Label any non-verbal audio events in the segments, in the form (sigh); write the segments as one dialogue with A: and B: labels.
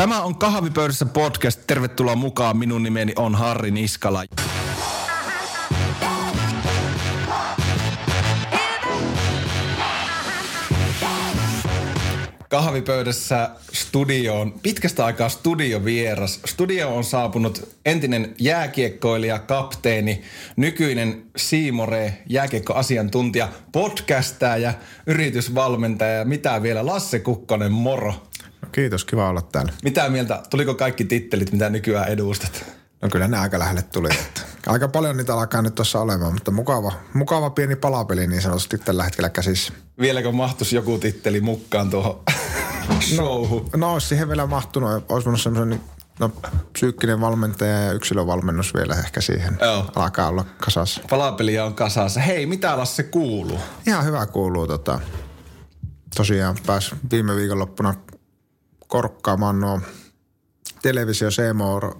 A: Tämä on Kahvipöydässä podcast. Tervetuloa mukaan. Minun nimeni on Harri Niskala. kahvipöydässä studioon, pitkästä aikaa studiovieras. Studio on saapunut entinen jääkiekkoilija, kapteeni, nykyinen Siimore, jääkiekkoasiantuntija, podcastaja ja yritysvalmentaja ja mitä vielä, Lasse Kukkonen, moro.
B: No kiitos, kiva olla täällä.
A: Mitä mieltä, tuliko kaikki tittelit, mitä nykyään edustat?
B: No kyllä ne aika lähelle tuli. Että aika paljon niitä alkaa nyt tuossa olemaan, mutta mukava, mukava pieni palapeli niin sanotusti tällä hetkellä käsissä.
A: Vieläkö mahtuisi joku titteli mukaan tuohon (laughs) showhun?
B: No, no olisi siihen vielä mahtunut. Olisi voinut semmoisen no, psyykkinen valmentaja ja yksilövalmennus vielä ehkä siihen. Joo. Alkaa olla kasassa.
A: Palapeliä on kasassa. Hei, mitä Lasse kuuluu?
B: Ihan hyvä kuuluu. Tota, tosiaan pääs viime viikonloppuna korkkaamaan nuo televisio Seymour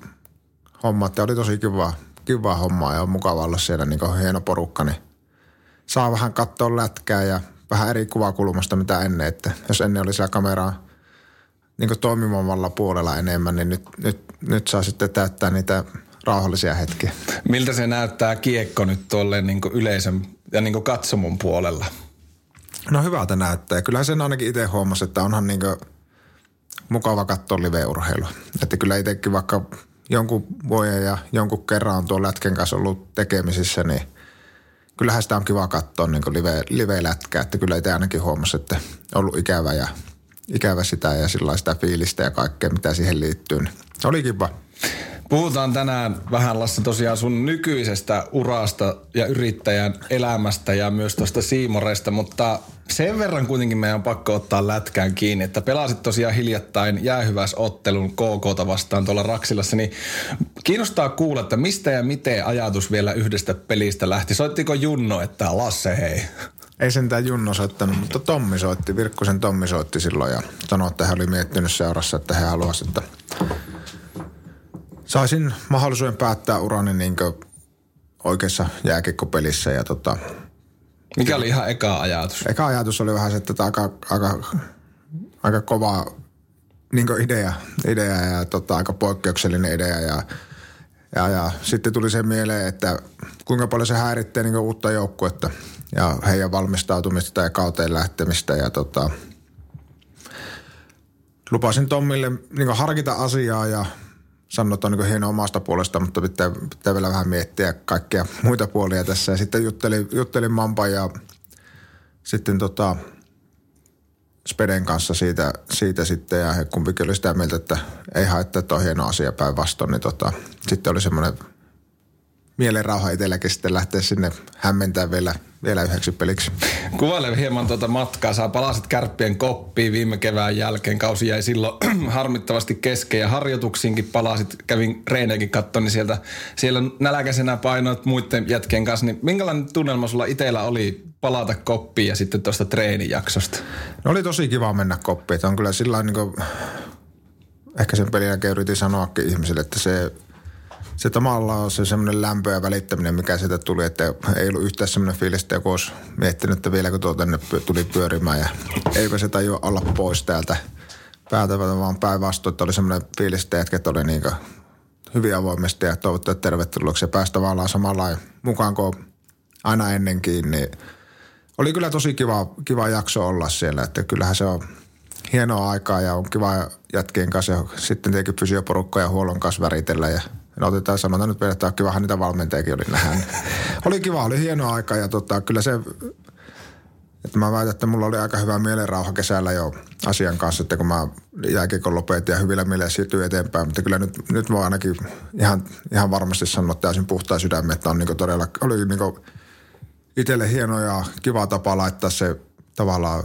B: hommat ja oli tosi kiva, kiva homma ja on mukava olla siellä niin hieno porukka, niin saa vähän katsoa lätkää ja vähän eri kuvakulmasta mitä ennen, että jos ennen oli siellä kameraa niin toimivalla puolella enemmän, niin nyt, nyt, nyt saa sitten täyttää niitä rauhallisia hetkiä.
A: Miltä se näyttää kiekko nyt tuolle niin yleisön ja niin katsomon puolella?
B: No hyvältä näyttää. Kyllä sen ainakin itse huomasi, että onhan niin mukava katsoa live-urheilua. Että kyllä itsekin vaikka jonkun vuoden ja jonkun kerran on tuon lätken kanssa ollut tekemisissä, niin kyllähän sitä on kiva katsoa niin live, live-lätkää. Että kyllä itse ainakin huomasi, että ollut ikävä ja ikävä sitä ja sitä fiilistä ja kaikkea, mitä siihen liittyy. Niin oli kiva.
A: Puhutaan tänään vähän Lasse tosiaan sun nykyisestä urasta ja yrittäjän elämästä ja myös tuosta Siimoresta, mutta sen verran kuitenkin meidän on pakko ottaa lätkään kiinni, että pelasit tosiaan hiljattain jäähyväisottelun KK vastaan tuolla Raksilassa, niin kiinnostaa kuulla, että mistä ja miten ajatus vielä yhdestä pelistä lähti. Soittiko Junno, että Lasse hei?
B: Ei sentään Junno soittanut, mutta Tommi soitti, Virkkusen Tommi soitti silloin ja sanoi, että hän oli miettinyt seurassa, että he haluaisivat, että saisin mahdollisuuden päättää urani niin oikeassa jääkikkopelissä ja tota,
A: mikä oli ihan eka ajatus?
B: Eka ajatus oli vähän se, että aika, aika, aika kova niin idea, idea ja tota, aika poikkeuksellinen idea ja, ja, ja sitten tuli se mieleen, että kuinka paljon se häiritsee niin uutta joukkuetta ja heidän valmistautumista ja kauteen lähtemistä ja tota, lupasin Tommille niin harkita asiaa ja sanoa, että on niin hieno omasta puolesta, mutta pitää, pitää vielä vähän miettiä kaikkia muita puolia tässä. Ja sitten juttelin, juttelin Mampa ja sitten tota, Speden kanssa siitä, siitä sitten ja he kumpikin oli sitä mieltä, että ei haittaa, että on hieno asia päinvastoin. Niin tota, sitten oli semmoinen mielenrauha itselläkin sitten lähteä sinne hämmentää vielä, vielä yhdeksi peliksi.
A: Kuvaile hieman tuota matkaa. Sä palasit kärppien koppiin viime kevään jälkeen. Kausi jäi silloin (clears throat) harmittavasti kesken ja harjoituksiinkin palasit. Kävin reineikin katsoa, niin sieltä, siellä nälkäisenä painoit muiden jätkien kanssa. Niin minkälainen tunnelma sulla itsellä oli palata koppiin ja sitten tuosta treenijaksosta?
B: No oli tosi kiva mennä koppiin. Että on kyllä sillä niin kuin, ehkä sen pelin jälkeen yritin sanoakin ihmisille, että se se tavallaan on se semmoinen lämpö ja välittäminen, mikä sieltä tuli, että ei ollut yhtään semmoinen fiilis, että joku olisi miettinyt, että vieläkö tuo tänne tuli pyörimään ja eipä se tajua olla pois täältä päältä, vaan päinvastoin, että oli semmoinen fiilis, että jätket oli niin hyvin avoimesti ja toivottaa tervetulleeksi ja päästä tavallaan samalla. Mukaan kuin aina ennenkin, niin oli kyllä tosi kiva, kiva jakso olla siellä, että kyllähän se on hienoa aikaa ja on kiva jätkien kanssa ja sitten tietenkin fysioporukka ja huollon kanssa väritellä ja No otetaan, sanotaan nyt että kivahan niitä valmentajakin oli nähdä. oli kiva, oli hieno aika ja tota, kyllä se, että mä väitän, että mulla oli aika hyvä mielenrauha kesällä jo asian kanssa, että kun mä jääkiekon lopetin ja hyvillä mielellä siirtyi eteenpäin, mutta kyllä nyt, nyt mä ainakin ihan, ihan varmasti sanoa täysin puhtaa sydämen, että on niin todella, oli niin itselle hieno ja kiva tapa laittaa se tavallaan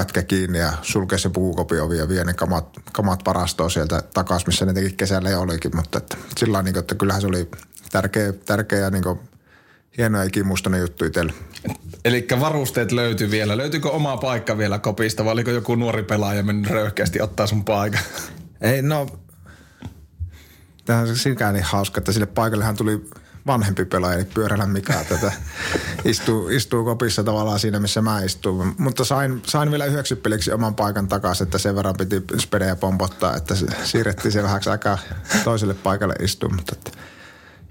B: pätkä kiinni ja sulkea se puukopiovi ja vie ne kamat, kamat varastoon sieltä takaisin, missä ne teki kesällä jo olikin. Mutta että, sillä niin kuin, että kyllähän se oli tärkeä, tärkeä niin kuin, hieno ja ikimuistainen juttu itselle.
A: Eli varusteet löytyy vielä. Löytyykö oma paikka vielä kopista vai oliko joku nuori pelaaja mennyt röyhkeästi ottaa sun paikan?
B: Ei, no, tämähän on sinkään niin hauska, että sille paikallehan tuli vanhempi pelaaja, eli Pyörällä Mika tätä istuu, istuu kopissa tavallaan siinä, missä mä istun. Mutta sain, sain vielä yhdeksi peliksi oman paikan takaisin, että sen verran piti spedejä pompottaa, että siirrettiin se vähäksi aikaa toiselle paikalle istumaan. Mutta että,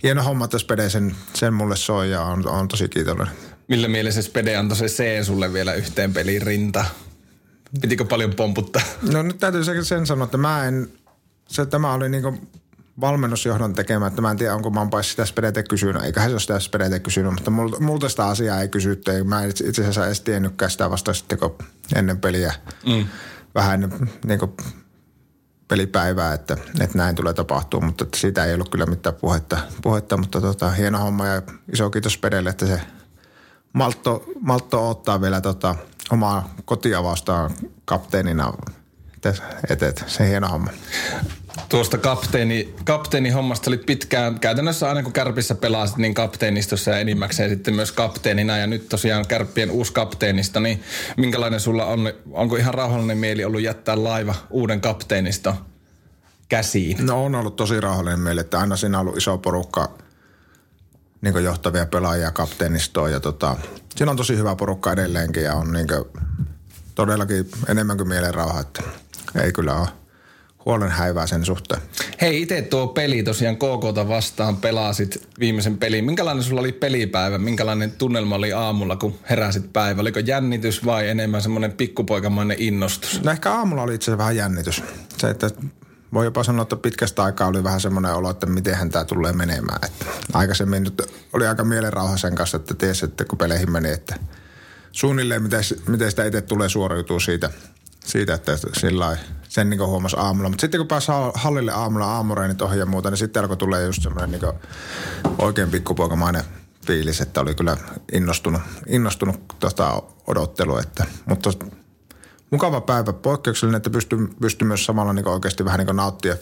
B: hieno homma, että spede sen, sen mulle soi ja on, on tosi kiitollinen.
A: Millä mielessä spede antoi se C sulle vielä yhteen peliin rinta? Pitikö paljon pomputtaa?
B: No nyt täytyy sen sanoa, että mä en, se, tämä oli niinku valmennusjohdon tekemä, että mä en tiedä, onko Mampa sitä Spedete kysynyt, eikä hän ole sitä Spedete kysynyt, mutta multa, multa sitä asiaa ei kysytty. Mä en itse asiassa edes tiennytkään sitä vasta sitten, kun ennen peliä mm. vähän ennen niin kuin pelipäivää, että, että näin tulee tapahtua, mutta että siitä ei ollut kyllä mitään puhetta, puhetta mutta tota, hieno homma ja iso kiitos Spedelle, että se Maltto, Maltto ottaa vielä tota, omaa kotiavastaan kapteenina et, et, se hieno homma.
A: Tuosta kapteeni, kapteeni hommasta oli pitkään, käytännössä aina kun Kärpissä pelasit, niin kapteenistossa ja enimmäkseen sitten myös kapteenina. Ja nyt tosiaan Kärppien uusi kapteenista, niin minkälainen sulla on, onko ihan rauhallinen mieli ollut jättää laiva uuden kapteenisto käsiin?
B: No on ollut tosi rauhallinen mieli, että aina siinä on ollut iso porukka niin johtavia pelaajia kapteenistoon ja tota, siinä on tosi hyvä porukka edelleenkin ja on niin todellakin enemmän kuin mielen rauha, että ei kyllä ole huolen häivää sen suhteen.
A: Hei, itse tuo peli tosiaan KKta vastaan pelasit viimeisen pelin. Minkälainen sulla oli pelipäivä? Minkälainen tunnelma oli aamulla, kun heräsit päivä? Oliko jännitys vai enemmän semmoinen pikkupoikamainen innostus?
B: No ehkä aamulla oli itse asiassa vähän jännitys. Se, että voi jopa sanoa, että pitkästä aikaa oli vähän semmoinen olo, että miten tämä tulee menemään. Että aikaisemmin nyt oli aika mielenrauha sen kanssa, että tiesi, että kun peleihin meni, että suunnilleen miten, miten sitä itse tulee suoriutua siitä, siitä että sillä sen niin huomasi aamulla. Mutta sitten kun pääsi hallille aamulla aamureenit ohi ja muuta, niin sitten alkoi tulee just semmoinen niin oikein pikkupoikamainen fiilis, että oli kyllä innostunut, innostunut tota odottelu. Että, mutta mukava päivä, poikkeuksellinen, että pystyi pysty myös samalla niin oikeasti vähän niin nauttia.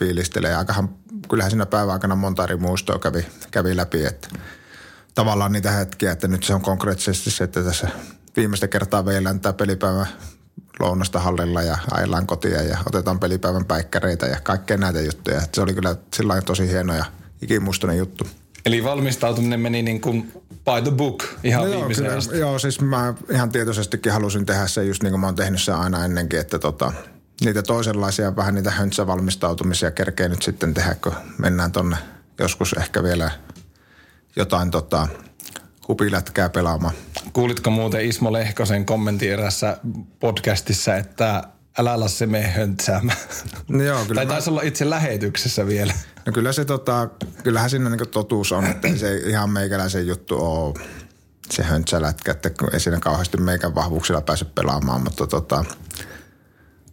B: Ja aikahan, kyllähän siinä päivän aikana monta eri muistoa kävi, kävi läpi, että tavallaan niitä hetkiä, että nyt se on konkreettisesti se, että tässä viimeistä kertaa veillään tämä pelipäivä lounasta hallilla ja ajellaan kotia ja otetaan pelipäivän päikkäreitä ja kaikkea näitä juttuja. Se oli kyllä sillä tosi hieno ja ikimuistoinen juttu.
A: Eli valmistautuminen meni niin kuin by the book ihan no
B: joo, kyllä, asti. Joo, siis mä ihan tietoisestikin halusin tehdä se just niin kuin mä oon tehnyt se aina ennenkin, että tota, niitä toisenlaisia vähän niitä höntsävalmistautumisia kerkee nyt sitten tehdä, kun mennään tonne joskus ehkä vielä jotain tota, hupilätkää pelaamaan.
A: Kuulitko muuten Ismo Lehkosen kommentin erässä podcastissa, että älä Lasse mene höntsäämään. No joo, kyllä tai mä... taisi olla itse lähetyksessä vielä.
B: No kyllä se tota, kyllähän siinä niin totuus on, että se ihan meikäläisen juttu on se höntsälätkä, että ei siinä kauheasti meikän vahvuuksilla pääse pelaamaan, mutta tota,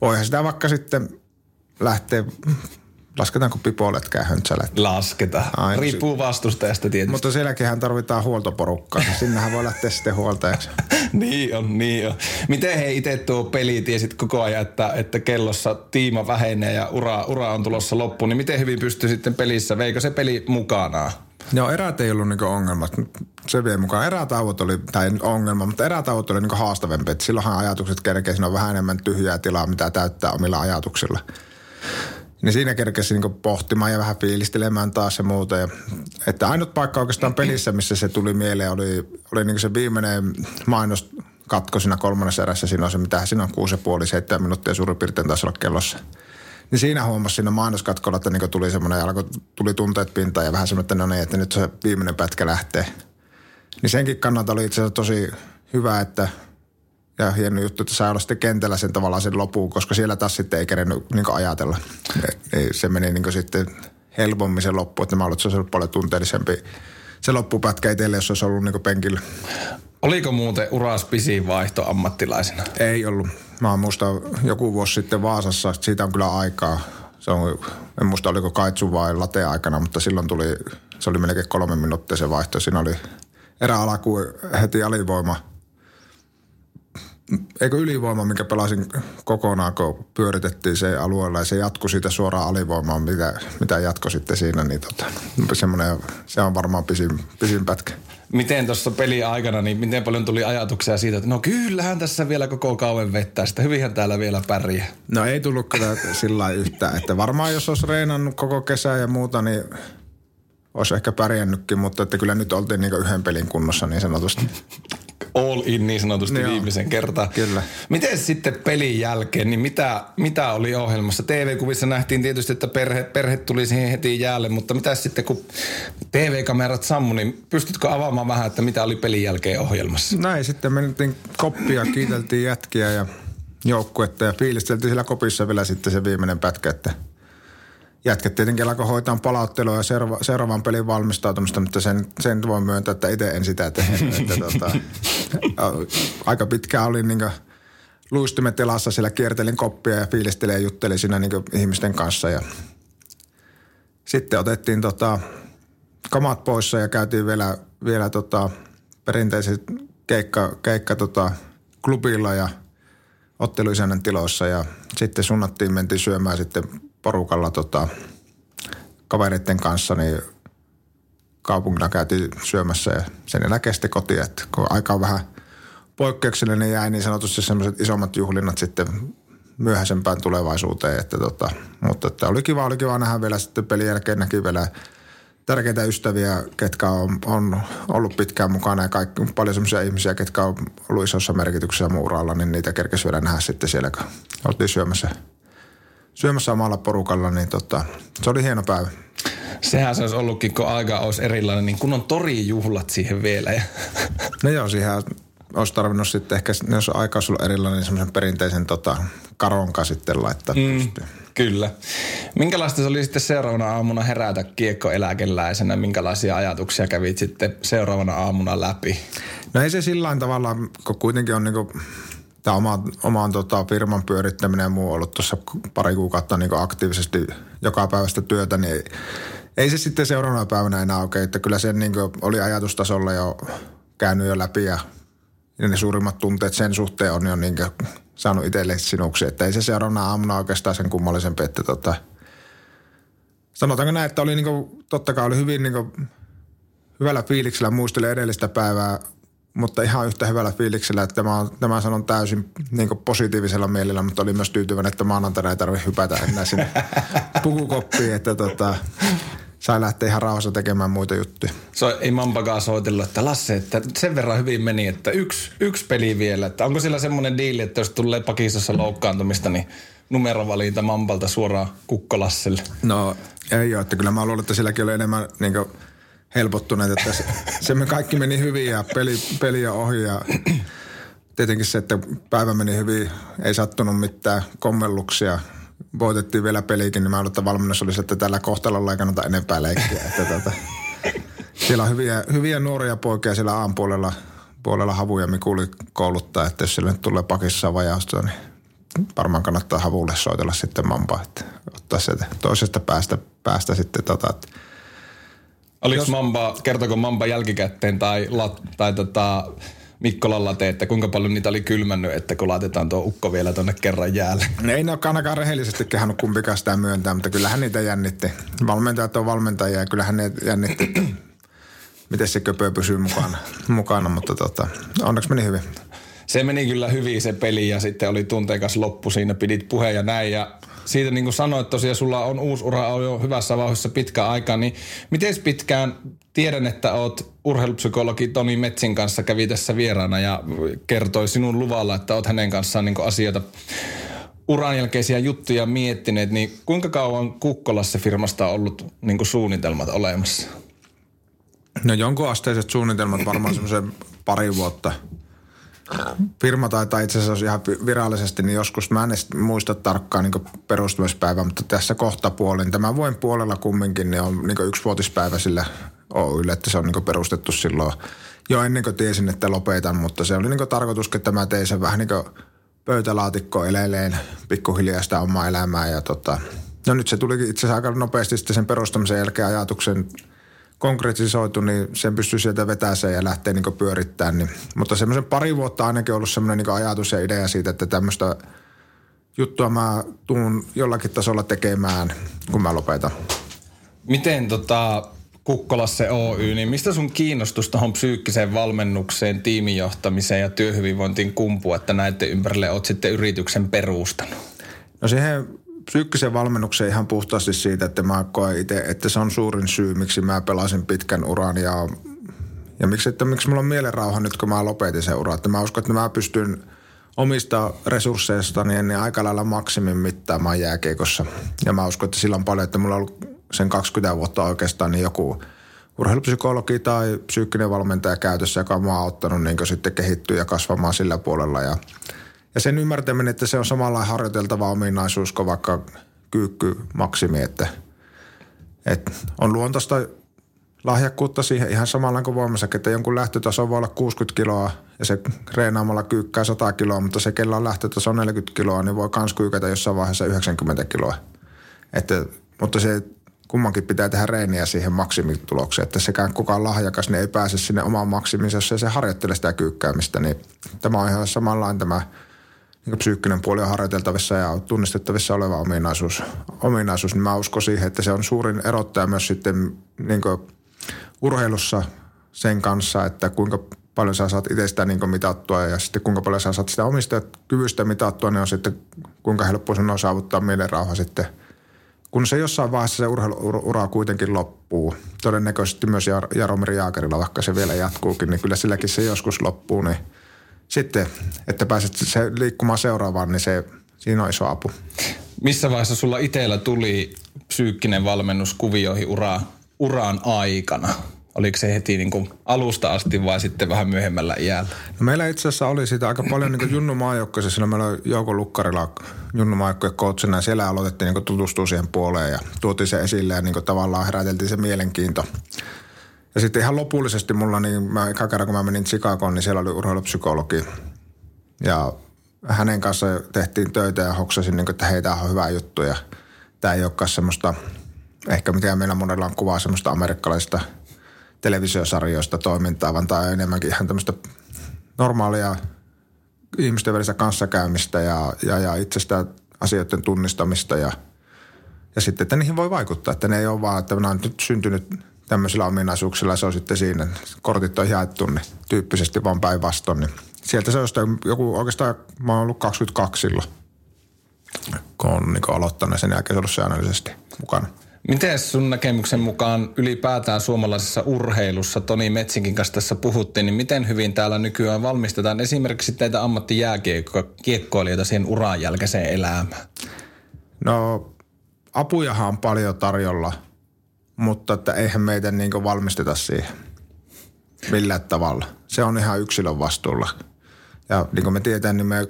B: voihan sitä vaikka sitten lähteä Lasketaanko pipoletkään höntsälät?
A: Lasketaan. Aina. Riippuu vastustajasta tietysti.
B: Mutta sielläkin tarvitaan huoltoporukkaa. Sinnehän voi lähteä sitten huoltajaksi. (laughs)
A: niin on, niin on. Miten he itse tuo peli tiesit koko ajan, että, että kellossa tiima vähenee ja ura, ura on tulossa loppuun, niin miten hyvin pystyi sitten pelissä? Veikö se peli mukanaan?
B: Joo, erät ei ollut niinku ongelmat. Se vie mukaan. Erätauot oli, tai ongelma, mutta erätauot oli niinku haastavempi. silloinhan ajatukset kerkee, siinä on vähän enemmän tyhjää tilaa, mitä täyttää omilla ajatuksilla. Niin siinä kerkesi niin pohtimaan ja vähän fiilistelemään taas ja muuta. Ja, että ainut paikka oikeastaan pelissä, missä se tuli mieleen, oli, oli niin se viimeinen mainos katko siinä kolmannessa erässä. Siinä on se, mitä siinä on kuusi ja puoli, seitsemän minuuttia suurin piirtein taisi olla kellossa. Niin siinä huomasi siinä mainoskatkolla, että niin tuli semmoinen, alkoi, tuli tunteet pintaan ja vähän semmoinen, että no niin, että nyt se viimeinen pätkä lähtee. Niin senkin kannalta oli itse asiassa tosi hyvä, että ja hieno juttu, että saa olla sitten kentällä sen tavallaan sen lopuun, koska siellä taas sitten ei kerennyt niin ajatella. Se meni niin sitten helpommin se loppu, että mä että se olisi paljon tunteellisempi se loppupätkä itselle, jos olisi ollut niin penkillä.
A: Oliko muuten uras pisin vaihto ammattilaisena?
B: Ei ollut. Mä muista joku vuosi sitten Vaasassa, siitä on kyllä aikaa. Se on, en muista oliko kaitsu vai late aikana, mutta silloin tuli, se oli melkein kolme minuuttia se vaihto. Siinä oli eräalaku heti alivoima – eikö ylivoima, mikä pelasin kokonaan, kun pyöritettiin se alueella ja se jatkui siitä suoraan alivoimaan, mitä, mitä jatko sitten siinä, niin tota, se on varmaan pisin, pisin pätkä.
A: Miten tuossa peli aikana, niin miten paljon tuli ajatuksia siitä, että no kyllähän tässä vielä koko kauan vettää, sitä hyvinhän täällä vielä pärjää?
B: No ei tullut kyllä sillä yhtään, että varmaan jos olisi reenannut koko kesä ja muuta, niin olisi ehkä pärjännytkin, mutta että kyllä nyt oltiin niin yhden pelin kunnossa niin sanotusti.
A: All in niin sanotusti Joo, viimeisen kertaa.
B: Kyllä.
A: Miten sitten pelin jälkeen, niin mitä, mitä oli ohjelmassa? TV-kuvissa nähtiin tietysti, että perhe, perhe tuli siihen heti jäälle, mutta mitä sitten kun TV-kamerat sammu, niin pystytkö avaamaan vähän, että mitä oli pelin jälkeen ohjelmassa?
B: Näin, sitten mentiin koppia, kiiteltiin jätkiä ja joukkuetta ja fiilisteltiin siellä kopissa vielä sitten se viimeinen pätkä, että – jätket tietenkin alkoi hoitaa palauttelua ja seuraava, seuraavan pelin valmistautumista, mutta sen, sen voi myöntää, että itse en sitä tehnyt. (laughs) että tota, aika pitkään olin niin luistimet tilassa, siellä kiertelin koppia ja fiilistelin ja juttelin siinä niin ihmisten kanssa. Ja sitten otettiin tota, kamat pois ja käytiin vielä, vielä tota, perinteiset keikka, keikka tota, klubilla ja otteluisännän tiloissa ja sitten sunnattiin, mentiin syömään sitten porukalla tota, kavereiden kanssa, niin kaupungilla käytiin syömässä ja sen jälkeen sitten kotiin. Että kun aika on vähän poikkeuksellinen, niin jäi niin sanotusti sellaiset isommat juhlinnat sitten myöhäisempään tulevaisuuteen. Että tota, mutta että oli kiva, oli kiva nähdä vielä sitten pelin jälkeen näki vielä tärkeitä ystäviä, ketkä on, on ollut pitkään mukana ja kaikki, paljon sellaisia ihmisiä, ketkä on ollut isossa merkityksessä muuralla, niin niitä kerkesi vielä nähdä sitten siellä, kun oltiin syömässä syömässä omalla porukalla, niin tota, se oli hieno päivä.
A: Sehän se olisi ollutkin, kun aika olisi erilainen, niin kun on torijuhlat siihen vielä.
B: No joo, siihen olisi tarvinnut sitten ehkä, jos aika olisi ollut erilainen, niin semmoisen perinteisen tota, karonka sitten laittaa mm,
A: Kyllä. Minkälaista se oli sitten seuraavana aamuna herätä kiekkoeläkeläisenä? Minkälaisia ajatuksia kävit sitten seuraavana aamuna läpi?
B: No ei se sillä tavalla, kun kuitenkin on niinku tämä oma, oman tota, firman pyörittäminen ja muu ollut tuossa pari kuukautta niin aktiivisesti joka päivästä työtä, niin ei se sitten seuraavana päivänä enää oikein, että kyllä sen niin oli ajatustasolla jo käynyt jo läpi ja, ja ne suurimmat tunteet sen suhteen on jo niin saanut itselle sinuksi, että ei se seuraavana aamuna oikeastaan sen kummallisempi, että tota, sanotaanko näin, että oli niin kuin, totta kai oli hyvin niin kuin, hyvällä fiiliksellä muistelen edellistä päivää mutta ihan yhtä hyvällä fiiliksellä, että tämä, tämä sanon täysin niin positiivisella mielellä, mutta oli myös tyytyväinen, että maanantaina ei tarvitse hypätä enää sinne (laughs) pukukoppiin, että tota, sai lähteä ihan rauhassa tekemään muita juttuja.
A: So, ei Mampakaan soitellut, että Lasse, että sen verran hyvin meni, että yksi, yksi peli vielä. Että onko sillä semmoinen diili, että jos tulee pakistossa loukkaantumista, niin numerovalinta Mampalta suoraan Kukkolasselle?
B: No ei ole, että kyllä mä luulen, että silläkin oli enemmän niin kuin helpottuneet, että se, se me kaikki meni hyvin ja peli, peli ohi ja tietenkin se, että päivä meni hyvin, ei sattunut mitään kommelluksia. Voitettiin vielä pelikin, niin mä luulen, että valmennus olisi, että tällä kohtalolla ei kannata enempää leikkiä. Että tota, siellä on hyviä, hyviä nuoria poikia siellä aamupuolella puolella havuja Mikuli kouluttaa, että jos sille nyt tulee pakissa vajausta, niin varmaan kannattaa havulle soitella sitten mampa, että ottaa sieltä toisesta päästä, päästä sitten tota, että
A: Oliko Jos... Mamba, kertoko Mamba jälkikäteen tai, lat, tai tota, Mikkolan late, että kuinka paljon niitä oli kylmännyt, että kun laitetaan tuo ukko vielä tuonne kerran jäälle?
B: Ei ne ole ainakaan rehellisesti kehannut kumpikaan sitä myöntää, mutta kyllähän niitä jännitti. Valmentajat on valmentajia ja kyllähän ne jännitti, miten se köpö pysyy mukana, mukana mutta tota, onneksi meni hyvin.
A: Se meni kyllä hyvin se peli ja sitten oli tunteikas loppu siinä, pidit puheen ja näin ja siitä niin kuin sanoit tosiaan, sulla on uusi ura jo hyvässä vauhdissa pitkä aika, niin miten pitkään tiedän, että oot urheilupsykologi Toni Metsin kanssa kävi tässä vieraana ja kertoi sinun luvalla, että oot hänen kanssaan niin asioita uran jälkeisiä juttuja miettineet, niin kuinka kauan Kukkolassa firmasta on ollut niin suunnitelmat olemassa?
B: No jonkun asteiset suunnitelmat varmaan semmoisen pari vuotta – firma taitaa itse asiassa ihan virallisesti, niin joskus, mä en edes muista tarkkaan niin perustumispäivää, mutta tässä kohta puolin, tämän vuoden puolella kumminkin, niin on niin yksivuotispäivä sille Oylle, että se on niin perustettu silloin jo ennen kuin tiesin, että lopetan, mutta se oli niin tarkoitus, että mä tein sen vähän niin pöytälaatikko eleleen pikkuhiljaa sitä omaa elämää ja tota, no nyt se tulikin itse asiassa aika nopeasti sitten sen perustamisen jälkeen ajatuksen – konkretisoitu, niin sen pystyy sieltä vetämään ja lähtee niin pyörittämään. Niin. Mutta semmoisen pari vuotta ainakin ollut semmoinen niin ajatus ja idea siitä, että tämmöistä juttua mä tuun jollakin tasolla tekemään, kun mä lopetan.
A: Miten tota, Kukkolassa Oy, niin mistä sun kiinnostus tuohon psyykkiseen valmennukseen, tiimijohtamiseen ja työhyvinvointiin kumpuu, että näiden ympärille oot sitten yrityksen perustanut?
B: No siihen psyykkisen valmennuksen ihan puhtaasti siitä, että mä koen itse, että se on suurin syy, miksi mä pelasin pitkän uran ja, ja miksi, että miksi mulla on mielenrauha nyt, kun mä lopetin sen uran. Että mä uskon, että mä pystyn omista resursseista niin aika lailla maksimin mittaamaan jääkeikossa. Ja mä uskon, että sillä on paljon, että mulla on ollut sen 20 vuotta oikeastaan niin joku urheilupsykologi tai psyykkinen valmentaja käytössä, joka on auttanut niin sitten kehittyä ja kasvamaan sillä puolella. Ja, ja sen ymmärtäminen, että se on samalla harjoiteltava ominaisuus kuin vaikka kyykky maksimi, että, että on luontaista lahjakkuutta siihen ihan samalla kuin voimassa, että jonkun lähtötaso voi olla 60 kiloa ja se reenaamalla kyykkää 100 kiloa, mutta se, kellä on lähtötaso 40 kiloa, niin voi kans kyykätä jossain vaiheessa 90 kiloa. Että, mutta se kummankin pitää tehdä reeniä siihen maksimitulokseen, että sekään kukaan lahjakas niin ei pääse sinne omaan maksiminsa, jos ei se harjoittele sitä kyykkäämistä, niin tämä on ihan samanlainen tämä niin psyykkinen puoli on harjoiteltavissa ja tunnistettavissa oleva ominaisuus, ominaisuus, niin mä uskon siihen, että se on suurin erottaja myös sitten niin urheilussa sen kanssa, että kuinka paljon sä saat itsestä niin mitattua ja sitten kuinka paljon sä saat sitä omista kyvystä mitattua, niin on sitten kuinka helppo sun on saavuttaa mielenrauha sitten – kun se jossain vaiheessa se urheiluura kuitenkin loppuu, todennäköisesti myös Jar- Jaromir Jaakerilla, vaikka se vielä jatkuukin, niin kyllä silläkin se joskus loppuu, niin sitten, että pääset se liikkumaan seuraavaan, niin se, siinä on iso apu.
A: Missä vaiheessa sulla itsellä tuli psyykkinen valmennus kuvioihin ura, uraan aikana? Oliko se heti niin kuin alusta asti vai sitten vähän myöhemmällä iällä?
B: No meillä itse asiassa oli siitä aika paljon niin Junnu maajoukkoissa. Siinä meillä oli Jouko Lukkarilla Junnu maajoukkojen coachina ja siellä aloitettiin niin tutustua siihen puoleen ja tuotiin se esille ja niin tavallaan heräteltiin se mielenkiinto. Ja sitten ihan lopullisesti mulla, niin mä, eka kerran kun mä menin Chicagoon, niin siellä oli urheilupsykologi. Ja hänen kanssa tehtiin töitä ja hoksasin, niin kuin, että hei, tämä on hyvä juttu ja tämä ei olekaan semmoista, ehkä mitä meillä monella on kuvaa semmoista amerikkalaista – televisiosarjoista toimintaa, vaan tämä on enemmänkin ihan tämmöistä normaalia ihmisten välistä kanssakäymistä ja, ja, ja itsestä asioiden tunnistamista ja, ja sitten, että niihin voi vaikuttaa. Että ne ei ole vaan, että nämä on nyt syntynyt tämmöisillä ominaisuuksilla, se on sitten siinä, kortit on jaettu, niin tyyppisesti vaan päinvastoin. Niin sieltä se on joku oikeastaan, mä oon ollut 22 silloin, kun on niin aloittanut sen jälkeen ollut säännöllisesti mukana.
A: Miten sun näkemyksen mukaan ylipäätään suomalaisessa urheilussa, Toni Metsinkin kanssa tässä puhuttiin, niin miten hyvin täällä nykyään valmistetaan esimerkiksi teitä ammattijääkiekkoilijoita siihen uran jälkeiseen elämään?
B: No apujahan on paljon tarjolla, mutta että eihän meitä niin valmisteta siihen millään tavalla. Se on ihan yksilön vastuulla. Ja niin kuin me tiedetään, niin me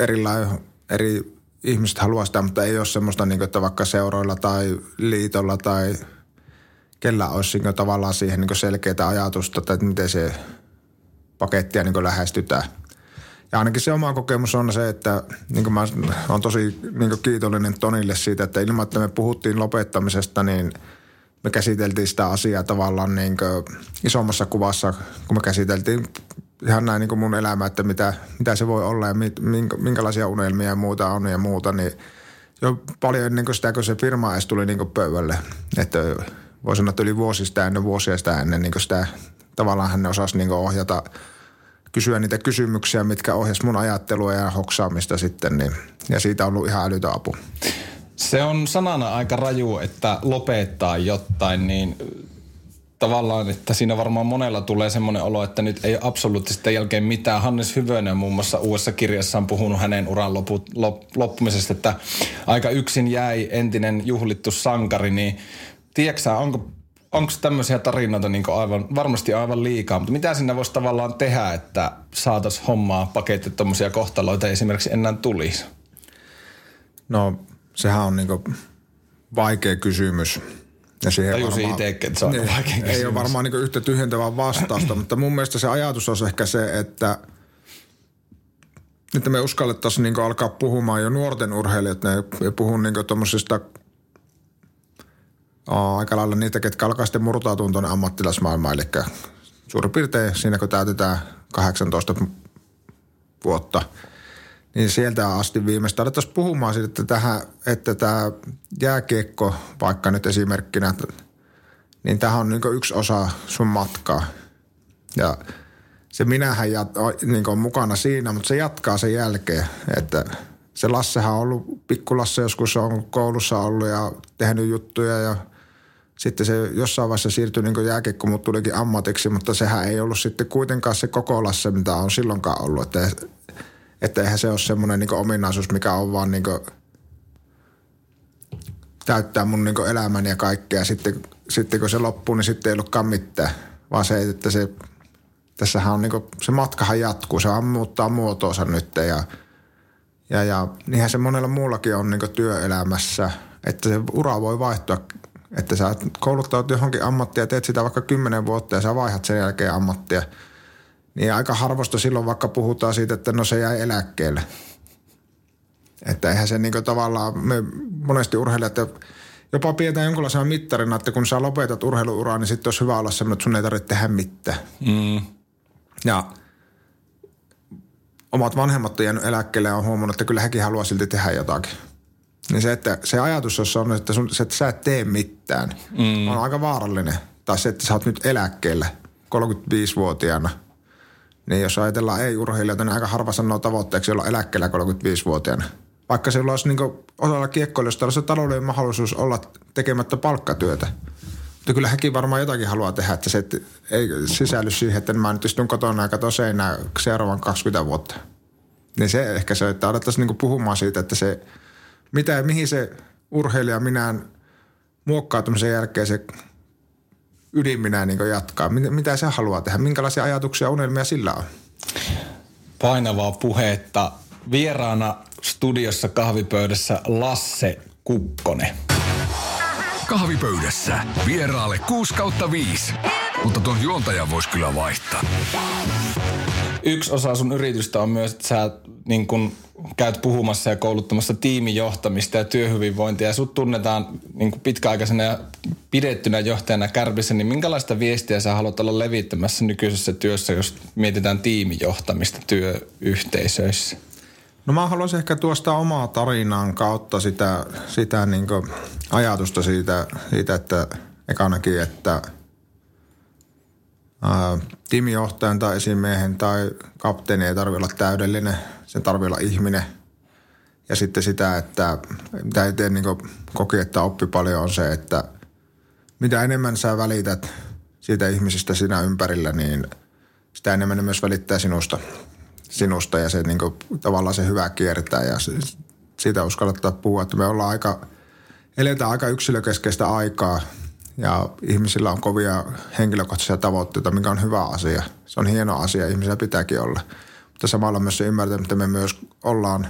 B: erilainen, eri ihmiset haluaa sitä, mutta ei ole semmoista, niin kuin, että vaikka seuroilla tai liitolla tai kellä olisi niin tavallaan siihen niin selkeää ajatusta, että miten se pakettia niin lähestytään. Ja ainakin se oma kokemus on se, että niin mä olen tosi niin kiitollinen Tonille siitä, että ilman, että me puhuttiin lopettamisesta, niin me käsiteltiin sitä asiaa tavallaan niin isommassa kuvassa, kun me käsiteltiin ihan näin niin kuin mun elämä, että mitä, mitä se voi olla ja minkä, minkälaisia unelmia ja muuta on ja muuta, niin jo paljon ennen kuin sitä, kun se firma edes tuli niin kuin pöydälle. Että voi sanoa, että yli vuosi sitä ennen, vuosia sitä ennen niin kuin sitä, tavallaan hän osasi niin kuin ohjata, kysyä niitä kysymyksiä, mitkä ohjas mun ajattelua ja hoksaamista sitten, niin, ja siitä on ollut ihan älytön apu.
A: Se on sanana aika raju, että lopettaa jotain, niin tavallaan, että siinä varmaan monella tulee semmoinen olo, että nyt ei absoluuttisesti jälkeen mitään. Hannes Hyvönen muun muassa uudessa kirjassa on puhunut hänen uran lopu, lop, loppumisesta, että aika yksin jäi entinen juhlittu sankari, niin tiedätkö onko onko tämmöisiä tarinoita niin aivan, varmasti aivan liikaa, mutta mitä sinne voisi tavallaan tehdä, että saataisiin hommaa paketti tuommoisia kohtaloita esimerkiksi enää tulisi?
B: No sehän on niin vaikea kysymys.
A: Ja siihen Tajusin varmaan, itsekin, että se on niin, vaikea
B: Ei kysymys. ole varmaan niin yhtä tyhjentävää vastausta, mutta mun mielestä se ajatus on ehkä se, että että me uskallettaisiin niin alkaa puhumaan jo nuorten urheilijat, ne puhun niin tuommoisista aika lailla niitä, ketkä alkaa sitten murtautua tuonne ammattilaismaailmaan. Eli suurin piirtein siinä, kun täytetään 18 vuotta – niin sieltä asti viimeistä alettaisiin puhumaan siitä, että, tähän, että tämä jääkiekko, vaikka nyt esimerkkinä, niin tähän on niin yksi osa sun matkaa. Ja se minähän jat, niin on mukana siinä, mutta se jatkaa sen jälkeen, että se Lassehan on ollut, pikkulasse joskus on koulussa ollut ja tehnyt juttuja ja sitten se jossain vaiheessa siirtyi niin jääkiekko, mutta tulikin ammatiksi, mutta sehän ei ollut sitten kuitenkaan se koko Lasse, mitä on silloinkaan ollut. Että, että eihän se ole semmoinen niin ominaisuus, mikä on vaan niin täyttää mun niin elämäni ja kaikkea. Sitten, sitten kun se loppuu, niin sitten ei ollutkaan mitään. Vaan se, että se, tässähän on niin kuin, se matkahan jatkuu, se muuttaa muotoonsa nyt ja, ja, ja niinhän se monella muullakin on niin työelämässä, että se ura voi vaihtua että sä kouluttaut johonkin ammattia, teet sitä vaikka kymmenen vuotta ja sä vaihdat sen jälkeen ammattia. Niin aika harvosta silloin vaikka puhutaan siitä, että no se jäi eläkkeelle. Että eihän se niinku tavallaan, me monesti urheilijat jopa pidetään jonkunlaisena mittarina, että kun sä lopetat urheiluuraa, niin sitten olisi hyvä olla semmoinen, että sun ei tarvitse tehdä mitään. Mm. Ja omat vanhemmat on jäänyt eläkkeelle ja on huomannut, että kyllä hekin haluaa silti tehdä jotakin. Niin se, että se ajatus, jossa on, että, sun, se, että sä et tee mitään, mm. on aika vaarallinen. Tai se, että sä oot nyt eläkkeellä 35-vuotiaana. Niin jos ajatellaan ei-urheilijoita, niin aika harva sanoo tavoitteeksi olla eläkkeellä 35-vuotiaana. Vaikka se olisi niin osalla kiekkoilijoista olisi taloudellinen mahdollisuus olla tekemättä palkkatyötä. Mutta kyllä hekin varmaan jotakin haluaa tehdä, että se ei sisälly siihen, että mä nyt istun kotona katson seinää seuraavan 20 vuotta. Niin se ehkä se, että alettaisiin niin puhumaan siitä, että se – mitä mihin se urheilija minään muokkautumisen jälkeen se ydin minä niin jatkaa? Mitä, mitä se haluaa tehdä? Minkälaisia ajatuksia ja unelmia sillä on?
A: Painavaa puhetta. Vieraana studiossa kahvipöydässä Lasse Kukkonen.
C: Kahvipöydässä vieraalle 6 kautta 5, mutta tuon juontajan voisi kyllä vaihtaa.
A: Yksi osa sun yritystä on myös, että sä niin kun käyt puhumassa ja kouluttamassa tiimijohtamista ja työhyvinvointia ja sut tunnetaan niin pitkäaikaisena ja pidettynä johtajana Kärpissä, niin minkälaista viestiä sä haluat olla levittämässä nykyisessä työssä, jos mietitään tiimijohtamista työyhteisöissä?
B: No mä haluaisin ehkä tuosta omaa tarinaan kautta sitä, sitä niin ajatusta siitä, siitä, että ekanakin, että tiimijohtajan tai esimiehen tai kapteeni ei tarvitse olla täydellinen – sen tarvii olla ihminen. Ja sitten sitä, että mitä itse niin koki, että oppi paljon on se, että mitä enemmän sä välität siitä ihmisistä sinä ympärillä, niin sitä enemmän ne myös välittää sinusta, sinusta ja se niin kuin, tavallaan se hyvä kiertää. Ja se, siitä uskallattaa puhua, että me ollaan aika, eletään aika yksilökeskeistä aikaa ja ihmisillä on kovia henkilökohtaisia tavoitteita, mikä on hyvä asia. Se on hieno asia, ihmisillä pitääkin olla – mutta samalla myös se ymmärtää, että me myös ollaan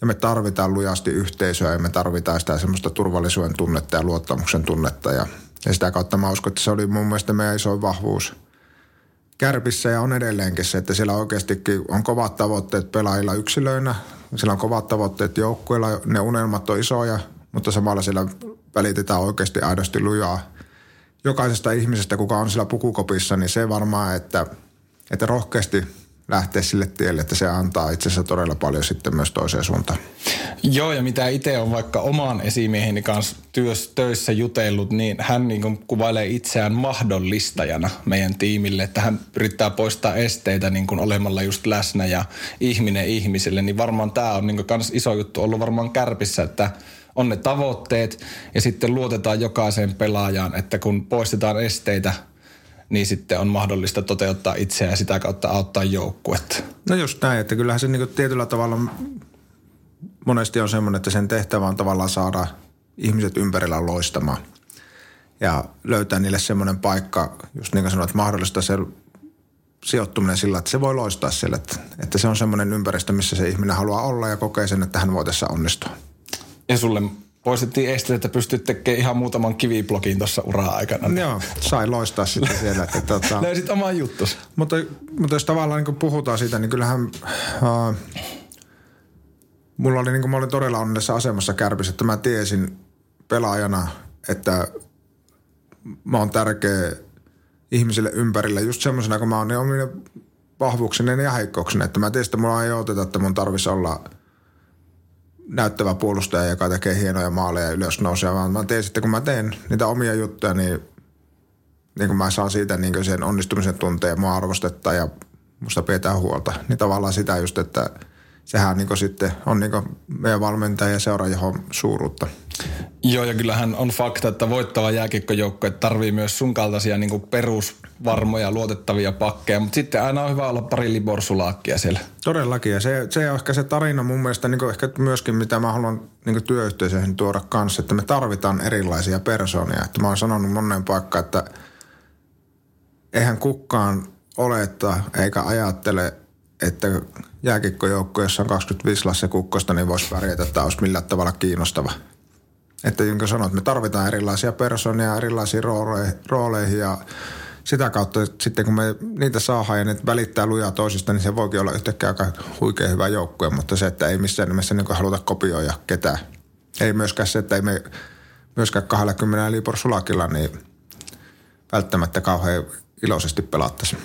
B: ja me tarvitaan lujasti yhteisöä ja me tarvitaan sitä semmoista turvallisuuden tunnetta ja luottamuksen tunnetta. Ja, ja sitä kautta mä uskon, että se oli mun mielestä meidän iso vahvuus kärpissä ja on edelleenkin se, että siellä oikeastikin on kovat tavoitteet pelaajilla yksilöinä. Siellä on kovat tavoitteet joukkueilla, ne unelmat on isoja, mutta samalla siellä välitetään oikeasti aidosti lujaa jokaisesta ihmisestä, kuka on siellä pukukopissa, niin se varmaan, että, että rohkeasti – lähteä sille tielle, että se antaa itse asiassa todella paljon sitten myös toiseen suuntaan.
A: Joo, ja mitä itse on vaikka oman esimieheni kanssa työs, töissä jutellut, niin hän niin kuvailee itseään mahdollistajana meidän tiimille, että hän yrittää poistaa esteitä niin kuin olemalla just läsnä ja ihminen ihmiselle, niin varmaan tämä on niin iso juttu ollut varmaan kärpissä, että on ne tavoitteet ja sitten luotetaan jokaiseen pelaajaan, että kun poistetaan esteitä – niin sitten on mahdollista toteuttaa itseään ja sitä kautta auttaa joukkuetta.
B: No just näin, että kyllähän se niin tietyllä tavalla monesti on semmoinen, että sen tehtävä on tavallaan saada ihmiset ympärillä loistamaan. Ja löytää niille semmoinen paikka, just niin kuin sanoit, mahdollista se sijoittuminen sillä, että se voi loistaa siellä. Että, että se on semmoinen ympäristö, missä se ihminen haluaa olla ja kokee sen, että hän voi tässä onnistua.
A: Ja sulle poistettiin esteet, että pystyt tekemään ihan muutaman kiviblokin tuossa ura-aikana.
B: Joo, sai loistaa sitten siellä. Että,
A: tota, (laughs) Löysit oman juttus.
B: Mutta, mutta jos tavallaan niin puhutaan siitä, niin kyllähän uh, mulla oli, niin kuin, mä olin todella onnellisessa asemassa kärpissä, että mä tiesin pelaajana, että mä oon tärkeä ihmisille ympärillä just semmoisena, kun mä oon niin omine vahvuuksinen ja heikkouksinen. Että mä tiesin, että mulla ei oteta, että mun tarvisi olla – näyttävä puolustaja, joka tekee hienoja maaleja ylös nousee, vaan mä teen sitten, kun mä teen niitä omia juttuja, niin, niin kun mä saan siitä niin sen onnistumisen tunteen, mua arvostetaan ja musta pidetään huolta. Niin tavallaan sitä just, että sehän niin sitten on niin meidän valmentaja ja seuraajan suuruutta.
A: Joo, ja kyllähän on fakta, että voittava jääkiekkojoukko tarvii myös sun kaltaisia niin perusvarmoja, luotettavia pakkeja, mutta sitten aina on hyvä olla pari liborsulaakkia siellä.
B: Todellakin, ja se, se on ehkä se tarina mun mielestä niin ehkä myöskin, mitä mä haluan niin työyhteisöihin tuoda kanssa, että me tarvitaan erilaisia persoonia. Että mä oon sanonut monen paikkaan, että eihän kukaan oleta eikä ajattele, että jääkikkojoukko, jossa on 25 Lasse Kukkosta, niin voisi pärjätä, että olisi millään tavalla kiinnostava. Että niin kuin sanoit, me tarvitaan erilaisia persoonia erilaisiin rooleihin ja sitä kautta sitten kun me niitä saadaan ja ne välittää lujaa toisista, niin se voikin olla yhtäkkiä aika huikea hyvä joukkue, mutta se, että ei missään nimessä niin haluta kopioida ketään. Ei myöskään se, että ei me myöskään 20 Libor Sulakilla niin välttämättä kauhean iloisesti pelattaisiin.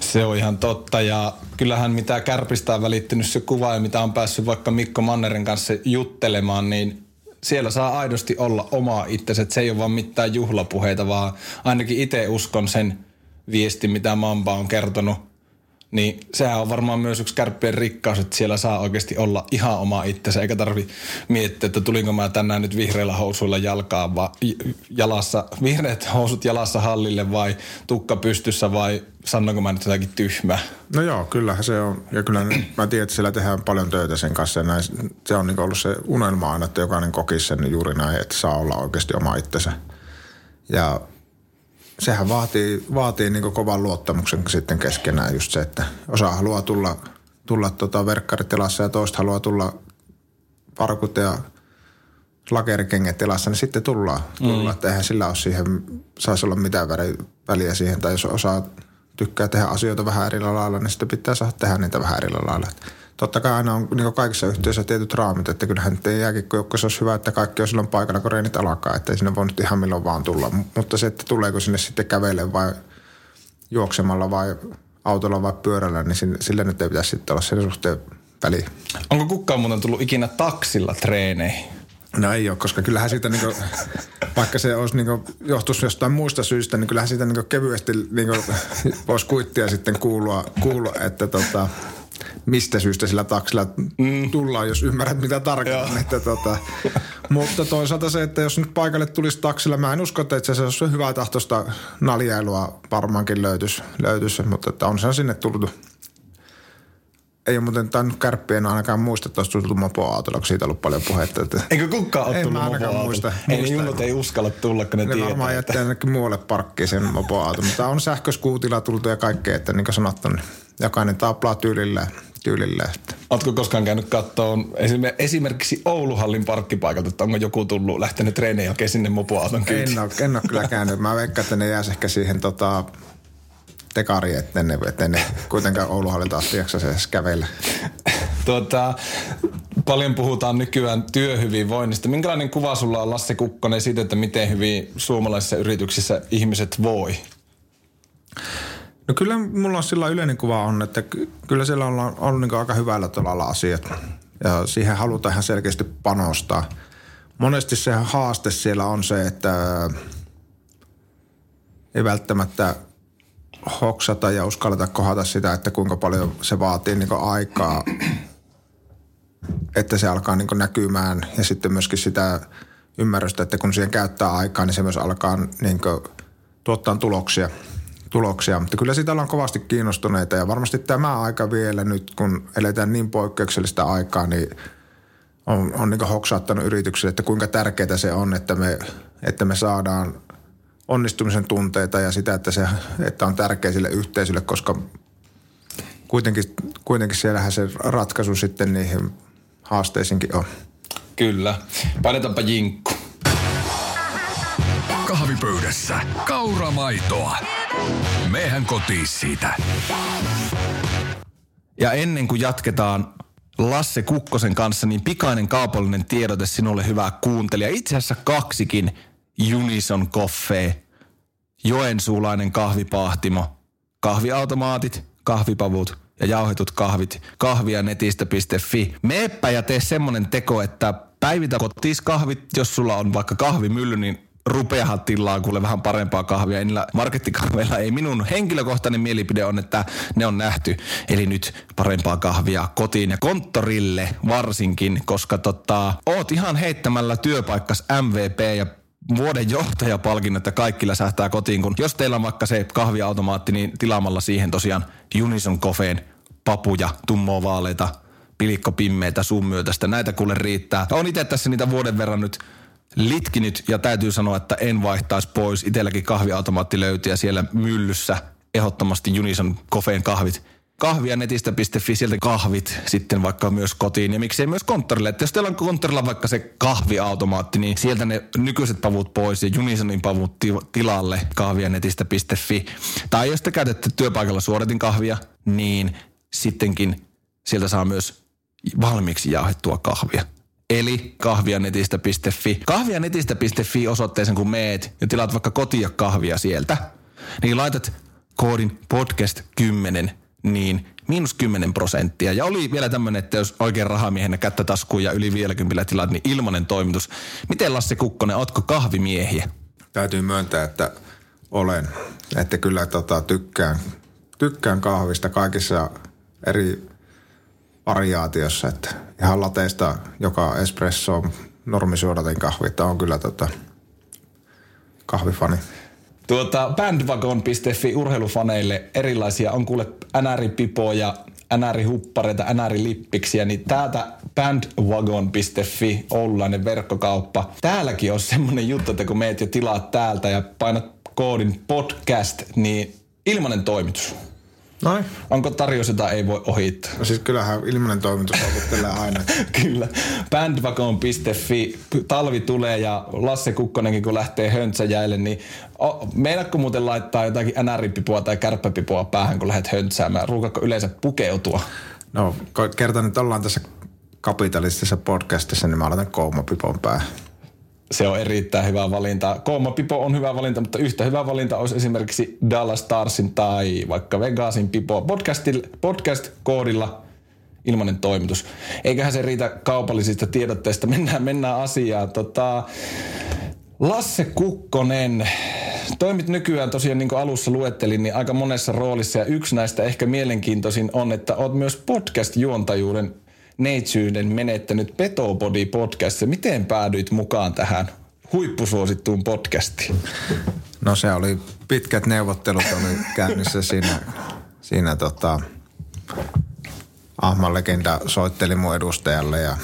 A: Se on ihan totta ja kyllähän mitä Kärpistä on välittynyt se kuva ja mitä on päässyt vaikka Mikko Mannerin kanssa juttelemaan, niin siellä saa aidosti olla oma itsensä. Se ei ole vaan mitään juhlapuheita, vaan ainakin itse uskon sen viesti, mitä Mamba on kertonut niin sehän on varmaan myös yksi kärppien rikkaus, että siellä saa oikeasti olla ihan oma itsensä, eikä tarvi miettiä, että tulinko mä tänään nyt vihreillä housuilla jalkaa, vai jalassa, vihreät housut jalassa hallille vai tukka pystyssä vai sanonko mä nyt jotakin tyhmää?
B: No joo, kyllähän se on. Ja kyllä (clears throat) mä tiedän, että siellä tehdään paljon töitä sen kanssa. Ja näin, se on niin ollut se unelma aina, että jokainen kokisi sen juuri näin, että saa olla oikeasti oma itsensä. Ja sehän vaatii, vaatii niin kovan luottamuksen sitten keskenään just se, että osa haluaa tulla, tulla tota verkkaritilassa ja toista haluaa tulla parkut ja lakerikengät tilassa, niin sitten tullaan. Mm. tullaan. Että eihän sillä ole siihen, saisi olla mitään väliä siihen. Tai jos osaa tykkää tehdä asioita vähän eri lailla, niin sitten pitää saada tehdä niitä vähän eri lailla totta kai aina on niin kaikissa yhteisöissä tietyt raamit, että kyllähän nyt jääkikkojoukkoissa olisi hyvä, että kaikki on silloin paikalla, kun reenit alkaa, että ei sinne voi nyt ihan milloin vaan tulla. Mutta se, että tuleeko sinne sitten kävelle vai juoksemalla vai autolla vai pyörällä, niin sillä nyt ei pitäisi sitten olla sen suhteen väliä.
A: Onko kukaan muuten tullut ikinä taksilla treeneihin?
B: No ei ole, koska kyllähän siitä niinku, vaikka se olisi niinku, johtuisi jostain muista syistä, niin kyllähän siitä niinku kevyesti niinku, voisi kuittia sitten kuulua, kuulua että tota, mistä syystä sillä taksilla mm. tullaan, jos ymmärrät mitä tarkoitan. Että tota, mutta toisaalta se, että jos nyt paikalle tulisi taksilla, mä en usko, että se olisi hyvää tahtoista naljailua varmaankin löytyisi, löytyisi mutta että on se sinne tullut. Ei ole muuten tainnut kärppien ainakaan muista, että olisi tullut mopoautolla, kun siitä ollut paljon puhetta. Että
A: Eikö kukaan ole tullut mopoautolla?
B: Muista,
A: ei muista. junnut ei uskalla tulla, kun ne, ne tietää.
B: varmaan jättää ainakin muualle parkkiin sen mopoauton, mutta on sähköskuutilla tultu ja kaikkea, että niin kuin sanottu, niin jokainen taplaa tyylillä tyylillä.
A: Oletko koskaan käynyt katsoa esimerkiksi Ouluhallin parkkipaikalta, että onko joku tullut, lähtenyt treenien jälkeen sinne mopoauton
B: kyytiin? En ole, en ole kyllä käynyt. Mä veikkaan, että ne jäisi ehkä siihen tota, tekariin, että ne, että ne kuitenkaan Ouluhallilta asti jaksaisi edes kävellä.
A: Tuota, paljon puhutaan nykyään työhyvinvoinnista. Minkälainen kuva sulla on Lasse Kukkonen siitä, että miten hyvin suomalaisissa yrityksissä ihmiset voi?
B: No kyllä mulla sillä yleinen kuva on, että kyllä siellä on ollut niin aika hyvällä tavalla asiat. Ja siihen halutaan ihan selkeästi panostaa. Monesti se haaste siellä on se, että ei välttämättä hoksata ja uskalleta kohdata sitä, että kuinka paljon se vaatii niin aikaa, että se alkaa niin näkymään. Ja sitten myöskin sitä ymmärrystä, että kun siihen käyttää aikaa, niin se myös alkaa niin tuottaa tuloksia – tuloksia. Mutta kyllä siitä ollaan kovasti kiinnostuneita ja varmasti tämä aika vielä nyt, kun eletään niin poikkeuksellista aikaa, niin on, on niin hoksaattanut yrityksille, että kuinka tärkeää se on, että me, että me saadaan onnistumisen tunteita ja sitä, että, se, että on tärkeä sille yhteisölle, koska kuitenkin, kuitenkin siellähän se ratkaisu sitten niihin haasteisiinkin on.
A: Kyllä. Painetaanpa jinkku.
C: Kahvipöydässä kauramaitoa. Mehän kotiin siitä.
A: Ja ennen kuin jatketaan Lasse Kukkosen kanssa, niin pikainen kaupallinen tiedote sinulle hyvää kuuntelija. Itse asiassa kaksikin Unison Coffee, Joensuulainen kahvipahtimo, kahviautomaatit, kahvipavut ja jauhetut kahvit, kahvia netistä.fi. Meepä ja tee semmonen teko, että päivitä kotiis kahvit, jos sulla on vaikka kahvimylly, niin rupeahan tilaa kuule vähän parempaa kahvia. Niillä markettikahveilla ei minun henkilökohtainen mielipide on, että ne on nähty. Eli nyt parempaa kahvia kotiin ja konttorille varsinkin, koska tota, oot ihan heittämällä työpaikkas MVP ja vuoden johtajapalkinnot ja kaikki läsähtää kotiin, kun jos teillä on vaikka se kahviautomaatti, niin tilaamalla siihen tosiaan Unison Cofeen papuja, tummoa vaaleita, pilikko pimmeitä, sun myötästä. Näitä kuule riittää. On itse tässä niitä vuoden verran nyt litkinyt ja täytyy sanoa, että en vaihtaisi pois. Itelläkin kahviautomaatti löytyy ja siellä myllyssä ehdottomasti Unison Cofeen kahvit kahvia netistä.fi, sieltä kahvit sitten vaikka myös kotiin ja miksei myös konttorille. Että jos teillä on konttorilla vaikka se kahviautomaatti, niin sieltä ne nykyiset pavut pois ja Unisonin pavut tilalle kahvia netistä.fi. Tai jos te käytätte työpaikalla suoratin kahvia, niin sittenkin sieltä saa myös valmiiksi jauhettua kahvia. Eli kahvianetistä.fi. Kahvianetistä.fi osoitteeseen, kun meet ja tilaat vaikka kotia kahvia sieltä, niin laitat koodin podcast 10 niin miinus 10 prosenttia. Ja oli vielä tämmöinen, että jos oikein rahamiehenä kättä taskuun ja yli 50 tilat, niin ilmanen toimitus. Miten Lasse Kukkonen, ootko kahvimiehiä?
B: Täytyy myöntää, että olen. Että kyllä tota, tykkään, tykkään kahvista kaikissa eri variaatiossa. Että ihan lateista joka espresso normisuodatin kahvi, että on kyllä tota, kahvifani.
A: Tuota, bandwagon.fi urheilufaneille erilaisia on kuule NR-pipoja, NR-huppareita, NR-lippiksiä, niin täältä bandwagon.fi, oululainen verkkokauppa. Täälläkin on semmonen juttu, että kun meet ja tilaat täältä ja painat koodin podcast, niin ilmanen toimitus.
B: Noin.
A: Onko tarjous, jota ei voi ohittaa?
B: No siis kyllähän ilmainen toimitus houkuttelee aina. (laughs)
A: Kyllä. Bandwagon.fi, talvi tulee ja Lasse Kukkonenkin kun lähtee höntsäjäille, niin meinaatko muuten laittaa jotakin NR-pipoa tai kärppäpipoa päähän, kun lähdet höntsäämään? Ruukatko yleensä pukeutua?
B: No kerta nyt ollaan tässä kapitalistisessa podcastissa, niin mä laitan koumapipon päähän
A: se on erittäin hyvä valinta. Kooma Pipo on hyvä valinta, mutta yhtä hyvä valinta olisi esimerkiksi Dallas Starsin tai vaikka Vegasin Pipo podcast-koodilla ilmainen toimitus. Eiköhän se riitä kaupallisista tiedotteista. Mennään, mennään asiaan. Tota, Lasse Kukkonen, toimit nykyään tosiaan niin kuin alussa luettelin, niin aika monessa roolissa ja yksi näistä ehkä mielenkiintoisin on, että oot myös podcast-juontajuuden neitsyyden menettänyt Petobody podcast. Miten päädyit mukaan tähän huippusuosittuun podcastiin?
B: No se oli pitkät neuvottelut oli käynnissä siinä, siinä tota, Ahman legenda soitteli mun edustajalle ja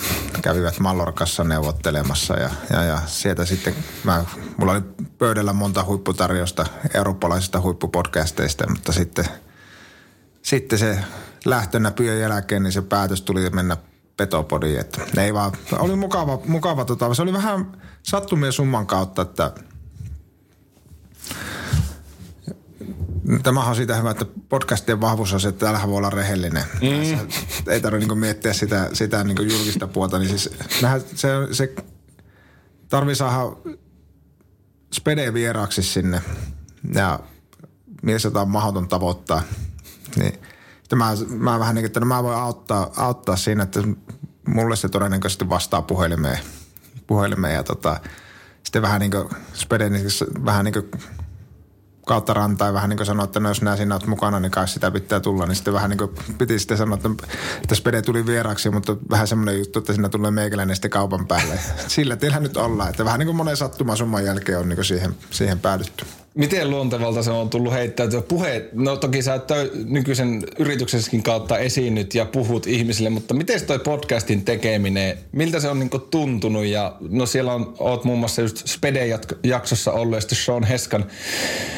B: kävivät Mallorkassa neuvottelemassa ja, ja, ja sieltä sitten mä, mulla oli pöydällä monta huipputarjosta eurooppalaisista huippupodcasteista, mutta sitten, sitten se lähtönä pyön jälkeen, niin se päätös tuli mennä petopodiin. Että ei vaan, oli mukava, mukava tota, se oli vähän sattumien summan kautta, että Tämähän on siitä hyvä, että podcastien vahvuus on se, että täällähän voi olla rehellinen. Mm. Ei tarvitse niin miettiä sitä, sitä niin julkista puolta. Niin siis, se, se tarvii saada spede vieraaksi sinne ja mies, jota on mahdoton tavoittaa. Niin mä, mä vähän niin että no mä voin auttaa, auttaa siinä, että mulle se todennäköisesti vastaa puhelimeen. puhelimeen ja tota, sitten vähän niin kuin vähän niin kuin kautta rantaa vähän niin kuin sanoa, että no jos nää sinä olet mukana, niin kai sitä pitää tulla. Niin sitten vähän niin kuin piti sitten sanoa, että, että Spede tuli vieraksi, mutta vähän semmoinen juttu, että siinä tulee meikäläinen sitten kaupan päälle. (laughs) Sillä teillä nyt ollaan, että vähän niin kuin monen sattumasumman jälkeen on niin kuin siihen, siihen päädytty.
A: Miten luontevalta se on tullut heittäytyä? Puheet, no toki sä tö, nykyisen yrityksessäkin kautta esiinnyt ja puhut ihmisille, mutta miten toi podcastin tekeminen, miltä se on niinku tuntunut? Ja no siellä on, oot muun muassa just Spede-jaksossa ollut ja sitten Sean Heskan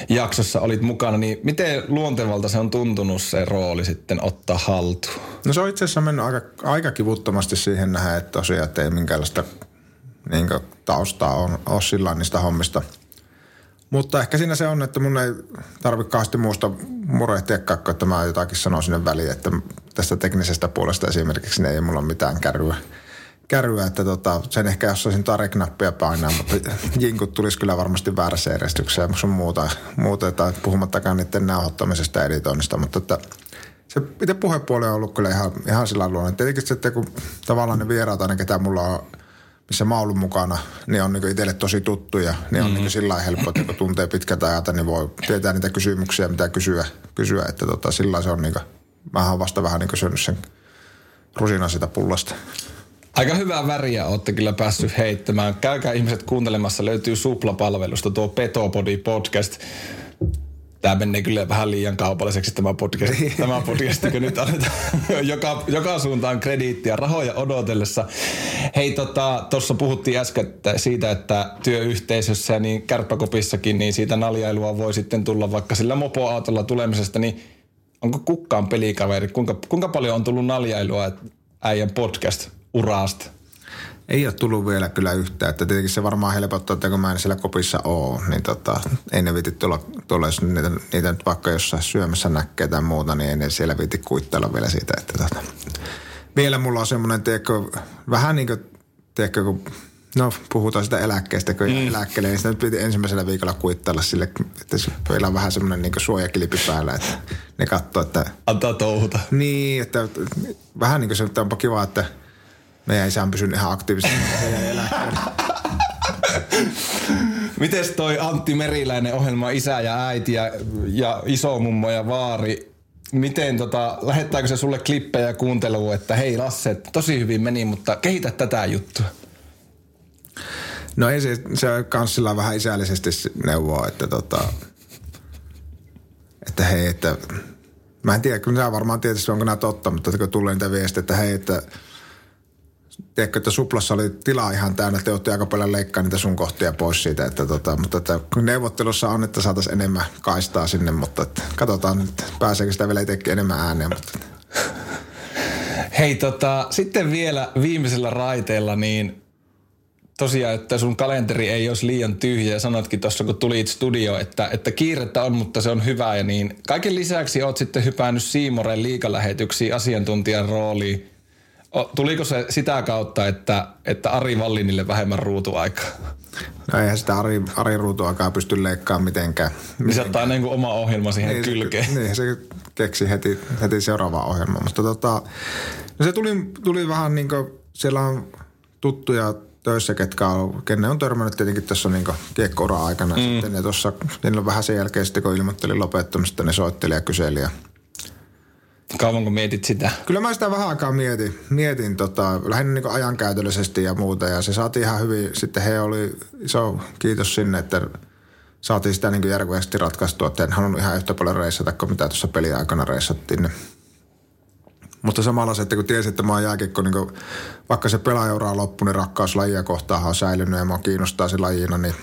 A: jaksossa olit mukana, niin miten luontevalta se on tuntunut se rooli sitten ottaa haltuun?
B: No se on itse asiassa mennyt aika, aika kivuttomasti siihen nähdä, että tosiaan että ei minkäänlaista niin taustaa on, ole sillä niistä hommista – mutta ehkä siinä se on, että mun ei tarvitse kauheasti muusta murehtia että mä jotakin sanon sinne väliin, että tästä teknisestä puolesta esimerkiksi niin ei mulla ole mitään kärryä. Kärryä, että tota, sen ehkä jos olisin tareknappia painaa, mutta jinkut tulisi kyllä varmasti väärässä järjestyksessä ja sun muuta, muuta tai puhumattakaan niiden nauhoittamisesta ja editoinnista, mutta että se itse puhepuoli on ollut kyllä ihan, ihan sillä luonne. Tietenkin sitten kun tavallaan ne vieraat aina, ketä mulla on missä mä oon ollut mukana, niin on niin itselle tosi tuttuja. Niin on mm-hmm. niin sillä helppo, että kun tuntee pitkät ajat, niin voi tietää niitä kysymyksiä, mitä kysyä. kysyä että tota, sillä se on niin kuin, mä oon vasta vähän niin syönyt sen rusinan sitä pullasta.
A: Aika hyvää väriä olette kyllä päässyt heittämään. Käykää ihmiset kuuntelemassa, löytyy Supla-palvelusta tuo Petopodi podcast tämä menee kyllä vähän liian kaupalliseksi tämä podcast, tämä podcast kun nyt annetaan (laughs) joka, joka suuntaan krediittiä rahoja odotellessa. Hei, tuossa tota, puhuttiin äsken siitä, että työyhteisössä ja niin kärppäkopissakin, niin siitä naljailua voi sitten tulla vaikka sillä mopoautolla tulemisesta, niin onko kukkaan pelikaveri? Kuinka, kuinka paljon on tullut naljailua äijän podcast-uraasta?
B: Ei ole tullut vielä kyllä yhtään. Että tietenkin se varmaan helpottaa, että kun mä en siellä kopissa ole, niin tota, ei ne viiti tulla, tulla jos niitä, niitä nyt vaikka jossain syömässä näkee tai muuta, niin ei ne siellä viiti kuittailla vielä siitä. Että tota, vielä mulla on semmoinen, tiedätkö, vähän niin kuin, tiedätkö, kun No, puhutaan sitä eläkkeestä, kun mm. eläkkeelle, niin sitä nyt piti ensimmäisellä viikolla kuittailla sille, että meillä on vähän semmoinen niin suojakilpi päällä, että ne katsoo, että...
A: Antaa touhuta.
B: Niin, että vähän niin kuin se, että onpa kiva, että meidän isä on pysynyt ihan aktiivisesti. (laughs) (laughs)
A: Mites toi Antti Meriläinen ohjelma Isä ja äiti ja, ja isomummo ja vaari, miten tota, lähettääkö se sulle klippejä kuunteluun, että hei Lasse, tosi hyvin meni, mutta kehitä tätä juttua?
B: No ei se, se kanssilla vähän isällisesti neuvoa, että tota, että hei, että mä en tiedä, kyllä varmaan tietysti onko nämä totta, mutta kun tulee niitä viestejä, että hei, että tiedätkö, että suplassa oli tilaa ihan täynnä, että te aika paljon leikkaa niitä sun kohtia pois siitä, että tota, mutta että neuvottelussa on, että saataisiin enemmän kaistaa sinne, mutta että katsotaan nyt, pääseekö sitä vielä itsekin enemmän ääneen, mutta
A: Hei tota, sitten vielä viimeisellä raiteella, niin tosiaan, että sun kalenteri ei olisi liian tyhjä ja sanotkin tuossa, kun tulit studio, että, että kiirettä on, mutta se on hyvä ja niin. Kaiken lisäksi oot sitten hypännyt Siimoren liikalähetyksiin asiantuntijan rooliin Tuliko se sitä kautta, että, että Ari Vallinille vähemmän ruutuaikaa?
B: No eihän sitä Ari, Ari ruutuaikaa pysty leikkaamaan mitenkään.
A: Niin se ottaa niin kuin oma ohjelma siihen niin, kylkeen.
B: Se, niin, se keksi heti, heti seuraava ohjelma. Mutta tota, no se tuli, tuli vähän niin kuin, siellä on tuttuja töissä, ketkä on, kenne on törmännyt tietenkin tässä niin kiekko aikana. Mm. Sitten ne tuossa, on vähän sen jälkeen sitten kun ilmoittelin lopettamista, ne soitteli ja kyseli ja
A: Kauanko mietit sitä?
B: Kyllä mä sitä vähän aikaa mietin, mietin tota, lähinnä niin ajankäytöllisesti ja muuta. Ja se saatiin ihan hyvin. Sitten he oli iso kiitos sinne, että saatiin sitä niin järkevästi ratkaistua. Että en halunnut ihan yhtä paljon reissata kuin mitä tuossa peliaikana reissattiin. Mutta samalla se, että kun tiesi, että mä oon jääkikko, niin vaikka se pelaajaura on loppu, niin rakkaus lajia kohtaan on säilynyt ja mä kiinnostaa se lajina, niin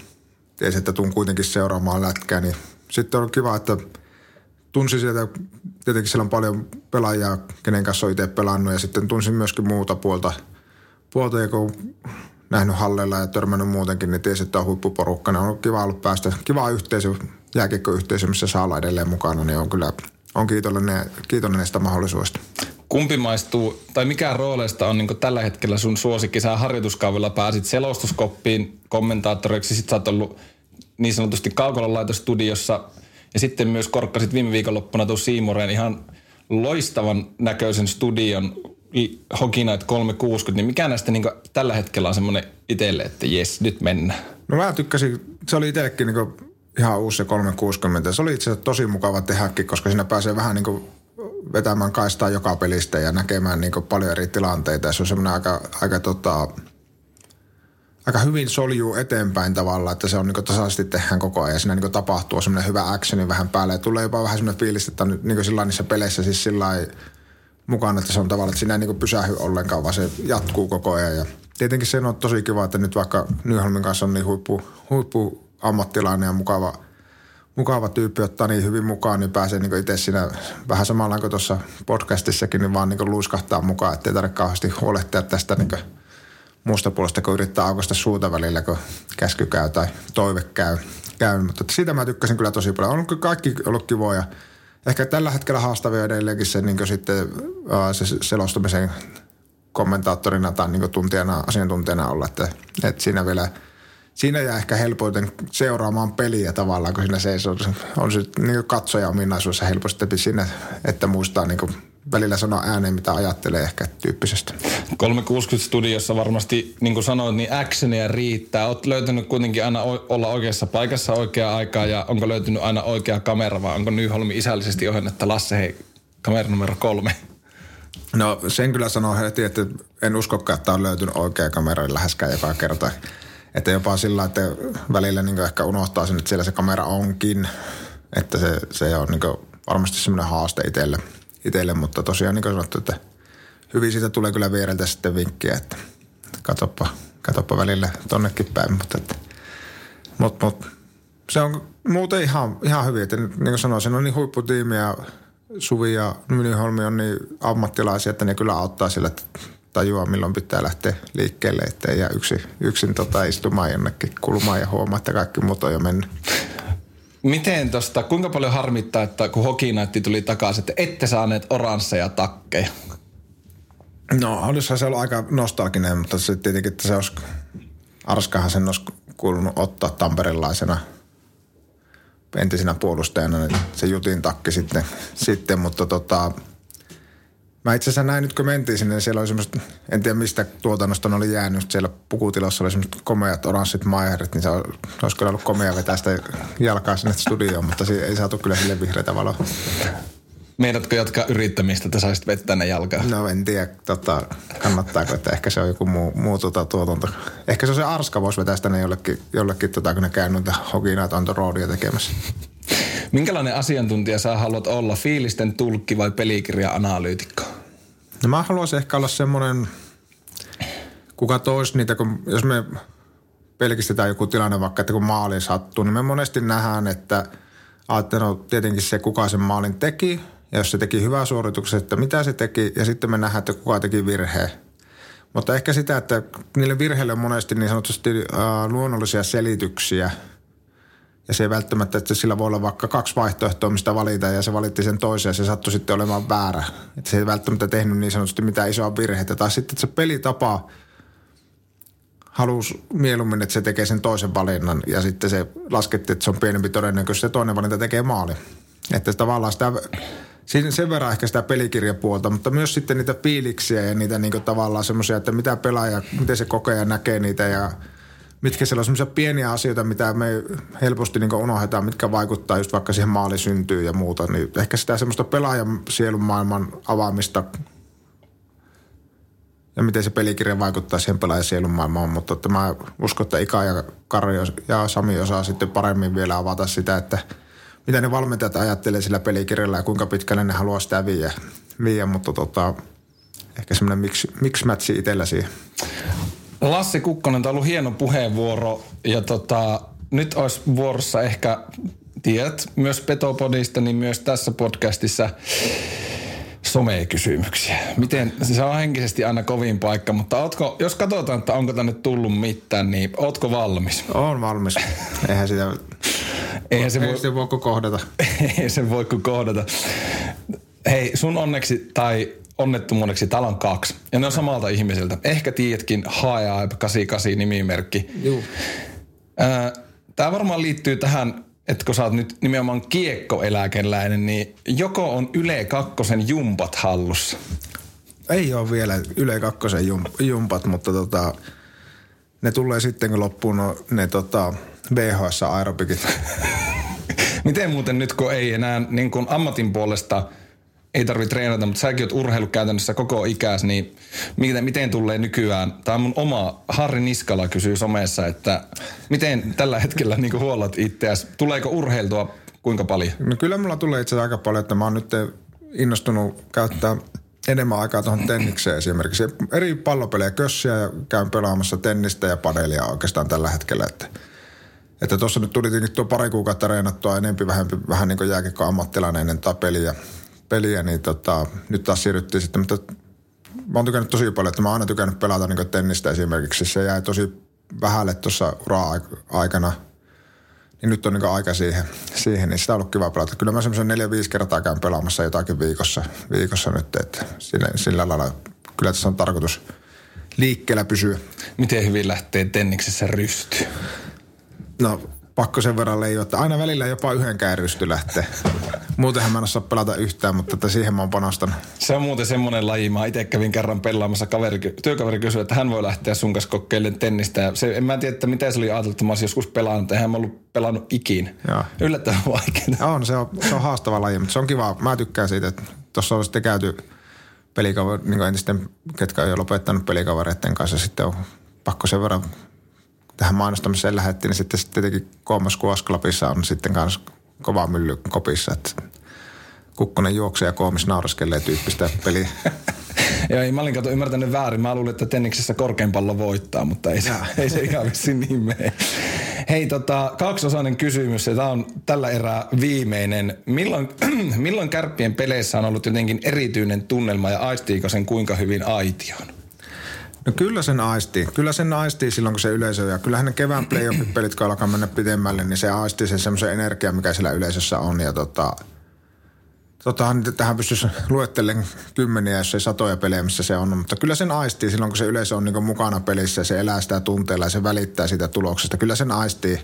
B: tiesi, että tuun kuitenkin seuraamaan lätkää. Niin sitten on kiva, että – tunsin sieltä, tietenkin siellä on paljon pelaajia, kenen kanssa on itse pelannut ja sitten tunsin myöskin muuta puolta, puolta ja kun nähnyt halleilla ja törmännyt muutenkin, niin tiesi, että on huippuporukka. Ne on kiva ollut päästä, kiva yhteisö, jääkiekkoyhteisö, missä saa olla edelleen mukana, niin on kyllä on kiitollinen, kiitollinen näistä mahdollisuudesta.
A: Kumpi maistuu, tai mikä rooleista on niin tällä hetkellä sun suosikki? Sä harjoituskaavilla pääsit selostuskoppiin kommentaattoriksi, sit sä oot ollut niin sanotusti kaukolalaitostudiossa – ja sitten myös korkkasit viime viikonloppuna tuon Siimoreen ihan loistavan näköisen studion Hockey Night 360, niin mikä näistä niin tällä hetkellä on semmoinen itselle, että jes, nyt mennään?
B: No mä tykkäsin, se oli itsellekin niin ihan uusi se 360. Se oli itse asiassa tosi mukava tehdäkin, koska siinä pääsee vähän niin vetämään kaistaa joka pelistä ja näkemään niin paljon eri tilanteita. Se on semmoinen aika, aika tota, aika hyvin soljuu eteenpäin tavallaan, että se on niin tasaisesti tehdään koko ajan. Siinä niin tapahtuu semmoinen hyvä actioni vähän päälle. Ja tulee jopa vähän semmoinen fiilis, että on niin sillä niissä peleissä siis sillä mukana, että se on tavallaan, että siinä ei niin pysähy ollenkaan, vaan se jatkuu koko ajan. Ja tietenkin se on tosi kiva, että nyt vaikka Nyholmin kanssa on niin huippu, huippu ammattilainen ja mukava, mukava tyyppi ottaa niin hyvin mukaan, niin pääsee niin itse siinä vähän samalla kuin tuossa podcastissakin, niin vaan niin luiskahtaa mukaan, ettei tarvitse kauheasti huolehtia tästä niin muusta puolesta, kun yrittää aukosta suuta välillä, kun käsky käy tai toive käy. käy. Mutta siitä mä tykkäsin kyllä tosi paljon. On kaikki ollut kivoja. Ehkä tällä hetkellä haastavia edelleenkin se, niin sitten, se selostumisen kommentaattorina tai niin tuntijana, asiantuntijana olla, että, että siinä vielä siinä jää ehkä helpoiten seuraamaan peliä tavallaan, kun siinä se on, se niin katsoja ominaisuudessa helposti siinä, että muistaa niin välillä sanoa ääneen, mitä ajattelee ehkä tyyppisestä.
A: 360 studiossa varmasti, niin kuin sanoit, niin actionia riittää. Olet löytänyt kuitenkin aina o- olla oikeassa paikassa oikeaa aikaa ja onko löytynyt aina oikea kamera vai onko Nyholmi isällisesti ohjannut, Lasse, hei, kamera numero kolme?
B: No sen kyllä sanoo heti, että en uskokaan, että on löytynyt oikea kamera läheskään joka kerta. Että jopa sillä, että välillä niin ehkä unohtaa sen, että siellä se kamera onkin. Että se, se on niin varmasti semmoinen haaste itselle, itselle. Mutta tosiaan niin kuin sanottu, että hyvin siitä tulee kyllä viereltä sitten vinkkiä, että katoppa, katoppa välillä tonnekin päin. Mutta, että, mut, mut, se on muuten ihan, ihan hyvin. Että niin kuin sanoin, se on niin huipputiimi ja Suvi ja Nyholmi on niin ammattilaisia, että ne kyllä auttaa sillä, että tajua milloin pitää lähteä liikkeelle, että ei jää yksin, yksin tota istumaan jonnekin kulmaan ja huomaa, että kaikki muut on jo mennyt.
A: Miten tosta, kuinka paljon harmittaa, että kun Hokinaitti tuli takaisin, että ette saaneet oransseja takkeja?
B: No, olisihan se ollut aika nostalginen, mutta se tietenkin, että se olisi, Arskahan sen olisi kuulunut ottaa tamperilaisena entisenä puolustajana, niin se jutin takki sitten, sitten mutta tota, Mä itse asiassa näin nyt kun mentiin sinne, niin siellä oli semmoista, en tiedä mistä tuotannosta ne oli jäänyt, siellä pukutilassa oli semmoista komeat oranssit maiherit, niin se olisi kyllä ollut komea vetää sitä jalkaa sinne studioon, mutta ei saatu kyllä sille vihreitä valoa.
A: Meidätkö jatkaa yrittämistä, että saisit vettä ne jalkaa?
B: No en tiedä, tota, kannattaako, että ehkä se on joku muu, muu tota, tuotanto. Ehkä se on se Arska voisi vetää sitä ne jollekin, jollekin tota, kun ne käy noita hokinaat on roodia tekemässä.
A: Minkälainen asiantuntija sä haluat olla, fiilisten tulkki vai pelikirja-analyytikko?
B: No mä haluaisin ehkä olla semmoinen, kuka tois niitä, kun jos me pelkistetään joku tilanne vaikka, että kun maali sattuu, niin me monesti nähdään, että no, tietenkin se, kuka sen maalin teki, ja jos se teki hyvää suorituksen, että mitä se teki, ja sitten me nähdään, että kuka teki virheen. Mutta ehkä sitä, että niille virheille on monesti niin sanotusti äh, luonnollisia selityksiä – ja se ei välttämättä, että sillä voi olla vaikka kaksi vaihtoehtoa, mistä valita ja se valitti sen toisen ja se sattui sitten olemaan väärä. Että se ei välttämättä tehnyt niin sanotusti mitään isoa virhettä. Tai sitten, että se pelitapa halusi mieluummin, että se tekee sen toisen valinnan ja sitten se lasketti, että se on pienempi todennäköisesti se toinen valinta tekee maali. Että tavallaan sitä, sen verran ehkä sitä pelikirjapuolta, mutta myös sitten niitä fiiliksiä ja niitä niin tavallaan semmoisia, että mitä pelaaja, miten se kokee ja näkee niitä ja – mitkä siellä on semmoisia pieniä asioita, mitä me helposti niin unohdetaan, mitkä vaikuttaa just vaikka siihen maali syntyy ja muuta. Niin ehkä sitä semmoista pelaajan sielun maailman avaamista ja miten se pelikirja vaikuttaa siihen pelaajan sielun maailmaan. Mutta että mä uskon, että Ika ja Kari ja Sami osaa sitten paremmin vielä avata sitä, että mitä ne valmentajat ajattelee sillä pelikirjalla ja kuinka pitkälle ne haluaa sitä viiä. viiä mutta tota, ehkä semmoinen miksi, miksi mätsi itsellä siihen.
A: Lassi Kukkonen, tämä on ollut hieno puheenvuoro ja tota, nyt olisi vuorossa ehkä, tiedät, myös Petopodista, niin myös tässä podcastissa somekysymyksiä. Miten, se on henkisesti aina kovin paikka, mutta ootko, jos katsotaan, että onko tänne tullut mitään, niin ootko valmis?
B: On valmis. Eihän sitä, Eihän se, voi, se voi kohdata. (laughs)
A: Ei se voi kohdata. Hei, sun onneksi tai onnettomuudeksi täällä on kaksi. Ja ne on samalta ihmiseltä. Ehkä tiedätkin HAEA 88 nimimerkki. Joo. Tämä varmaan liittyy tähän, että kun sä oot nyt nimenomaan kiekkoeläkeläinen, niin joko on Yle Kakkosen jumpat hallussa?
B: Ei ole vielä Yle Kakkosen jumpat, mutta tota, ne tulee sitten kun loppuu no, ne tota, VHS aerobikit. (laughs)
A: Miten muuten nyt, kun ei enää niin kuin ammatin puolesta – ei tarvitse treenata, mutta säkin oot urheilu käytännössä koko ikäs, niin miten, miten tulee nykyään, tämä on mun oma, Harri Niskala kysyy somessa, että miten tällä hetkellä niin huollat itseäsi, tuleeko urheiltua kuinka paljon?
B: No kyllä mulla tulee itse aika paljon, että mä oon nyt innostunut käyttää enemmän aikaa tuohon tennikseen esimerkiksi. Eri pallopelejä, kössiä ja käyn pelaamassa tennistä ja paneelia oikeastaan tällä hetkellä, että että tuossa nyt tuli tietenkin tuo pari kuukautta reenattua enempi vähän, vähän niin kuin jääkikko ammattilainen ennen peliä peliä, niin tota, nyt taas siirryttiin sitten, mutta mä oon tykännyt tosi paljon, että mä oon aina tykännyt pelata niin tennistä esimerkiksi. Se jäi tosi vähälle tuossa ura-aikana, niin nyt on niin aika siihen, siihen, niin sitä on ollut kiva pelata. Kyllä mä semmoisen neljä, viisi kertaa käyn pelaamassa jotakin viikossa, viikossa nyt, että sillä, sillä lailla kyllä tässä on tarkoitus liikkeellä pysyä.
A: Miten hyvin lähtee tenniksessä rysty?
B: No pakko sen verran leijua, että aina välillä jopa yhden käärysty lähtee. Muutenhan mä en osaa pelata yhtään, mutta että siihen mä oon panostanut.
A: Se on muuten semmoinen laji. Mä itse kävin kerran pelaamassa. Kaveri, työkaveri kysyi, että hän voi lähteä sun kanssa kokeilemaan tennistä. Ja se, en mä tiedä, että miten se oli ajateltu, että mä olisin joskus pelannut. Eihän mä ollut pelannut ikin.
B: Joo.
A: Yllättävän vaikeaa.
B: On, se on, se on haastava laji, mutta se on kiva. Mä tykkään siitä, että tuossa on sitten käyty pelikaver, niin entisten, ketkä on jo lopettanut pelikavereiden kanssa. Sitten on pakko sen verran tähän mainostamiseen lähettiin, niin sitten, sitten tietenkin Koomas Kuosklapissa on sitten kanssa kova mylly kopissa, että Kukkonen juoksee ja Koomis nauraskelee tyyppistä peliä. (laughs)
A: Joo, ei, mä olin kato ymmärtänyt väärin. Mä luulin, että tenniksessä korkein pallo voittaa, mutta ei se, (laughs) ei se ihan vissiin niin mene. Hei, tota, kaksiosainen kysymys, ja tämä on tällä erää viimeinen. Milloin, (clears throat) milloin kärppien peleissä on ollut jotenkin erityinen tunnelma ja aistiiko sen kuinka hyvin aitioon?
B: No kyllä sen aistii. Kyllä sen aistii silloin, kun se yleisö, ja kyllähän ne kevään (clears throat) playoff-pelit, kun alkaa mennä pidemmälle, niin se aistii sen semmoisen energian, mikä siellä yleisössä on. Ja tota, Totahan tähän pystyisi luettelemaan kymmeniä, jos ei satoja pelejä, missä se on. Mutta kyllä sen aistii silloin, kun se yleisö on niin mukana pelissä ja se elää sitä tunteella ja se välittää sitä tuloksesta. Kyllä sen aistii.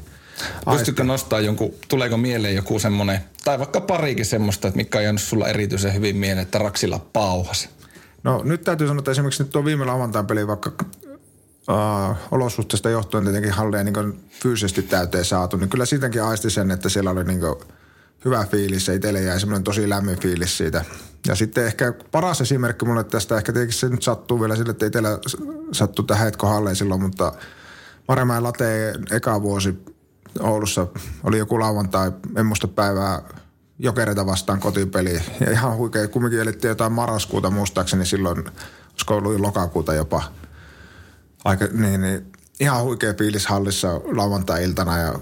A: Pystytkö nostaa jonkun, tuleeko mieleen joku semmoinen, tai vaikka parikin semmoista, että mikä on jäänyt sulla erityisen hyvin mieleen, että Raksilla pauhas?
B: No nyt täytyy sanoa, että esimerkiksi nyt tuo viime lauantain peli, vaikka uh, olosuhteista johtuen tietenkin halleja niin fyysisesti täyteen saatu, niin kyllä siitäkin aisti sen, että siellä oli niin kuin – hyvä fiilis ja itselle jäi semmoinen tosi lämmin fiilis siitä. Ja sitten ehkä paras esimerkki mulle tästä, ehkä tietenkin se nyt sattuu vielä sille, että itsellä sattuu tähän hetko halleen silloin, mutta Maremäen late eka vuosi Oulussa oli joku lauantai, en muista päivää, jokereita vastaan kotipeli. Ja ihan huikea, kumminkin elittiin jotain marraskuuta muistaakseni silloin, olisiko ollut lokakuuta jopa. Aika, niin, niin, ihan huikea fiilis hallissa lauantai-iltana ja,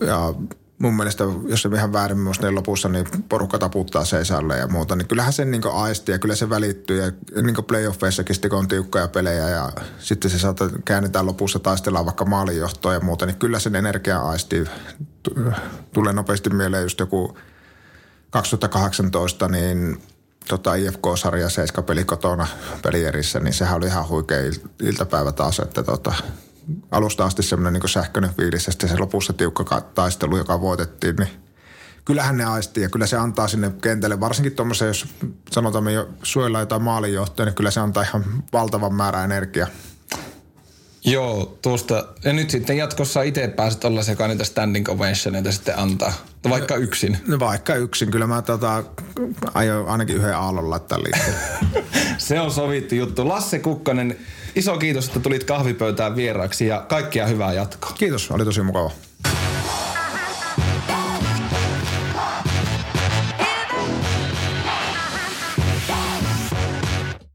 B: ja mun mielestä, jos se ihan väärin muista, niin lopussa niin porukka taputtaa seisalle ja muuta, niin kyllähän sen niin aistii ja kyllä se välittyy. Ja niin playoffeissakin kun on tiukkoja pelejä ja sitten se saattaa käännetään lopussa taistellaan vaikka maalinjohtoa ja muuta, niin kyllä sen energia aistii. Tulee nopeasti mieleen just joku 2018, niin tota IFK-sarja 7 peli kotona pelierissä, niin sehän oli ihan huikea iltapäivä taas, että tota, alusta asti semmoinen niin sähköinen fiilis ja sitten se lopussa tiukka taistelu, joka voitettiin, niin kyllähän ne aistii ja kyllä se antaa sinne kentälle, varsinkin tuommoisen, jos sanotaan me jo suojellaan jotain maalinjohtoja, niin kyllä se antaa ihan valtavan määrä energiaa.
A: Joo, tuosta. Ja nyt sitten jatkossa itse pääset olla se, joka niitä standing ovationeita sitten antaa. Vaikka no, yksin.
B: No vaikka yksin. Kyllä mä tota, aion ainakin yhden aallon laittaa liikkeelle. (laughs)
A: se on sovittu juttu. Lasse Kukkonen, iso kiitos, että tulit kahvipöytään vieraaksi ja kaikkia hyvää jatkoa.
B: Kiitos, oli tosi mukava.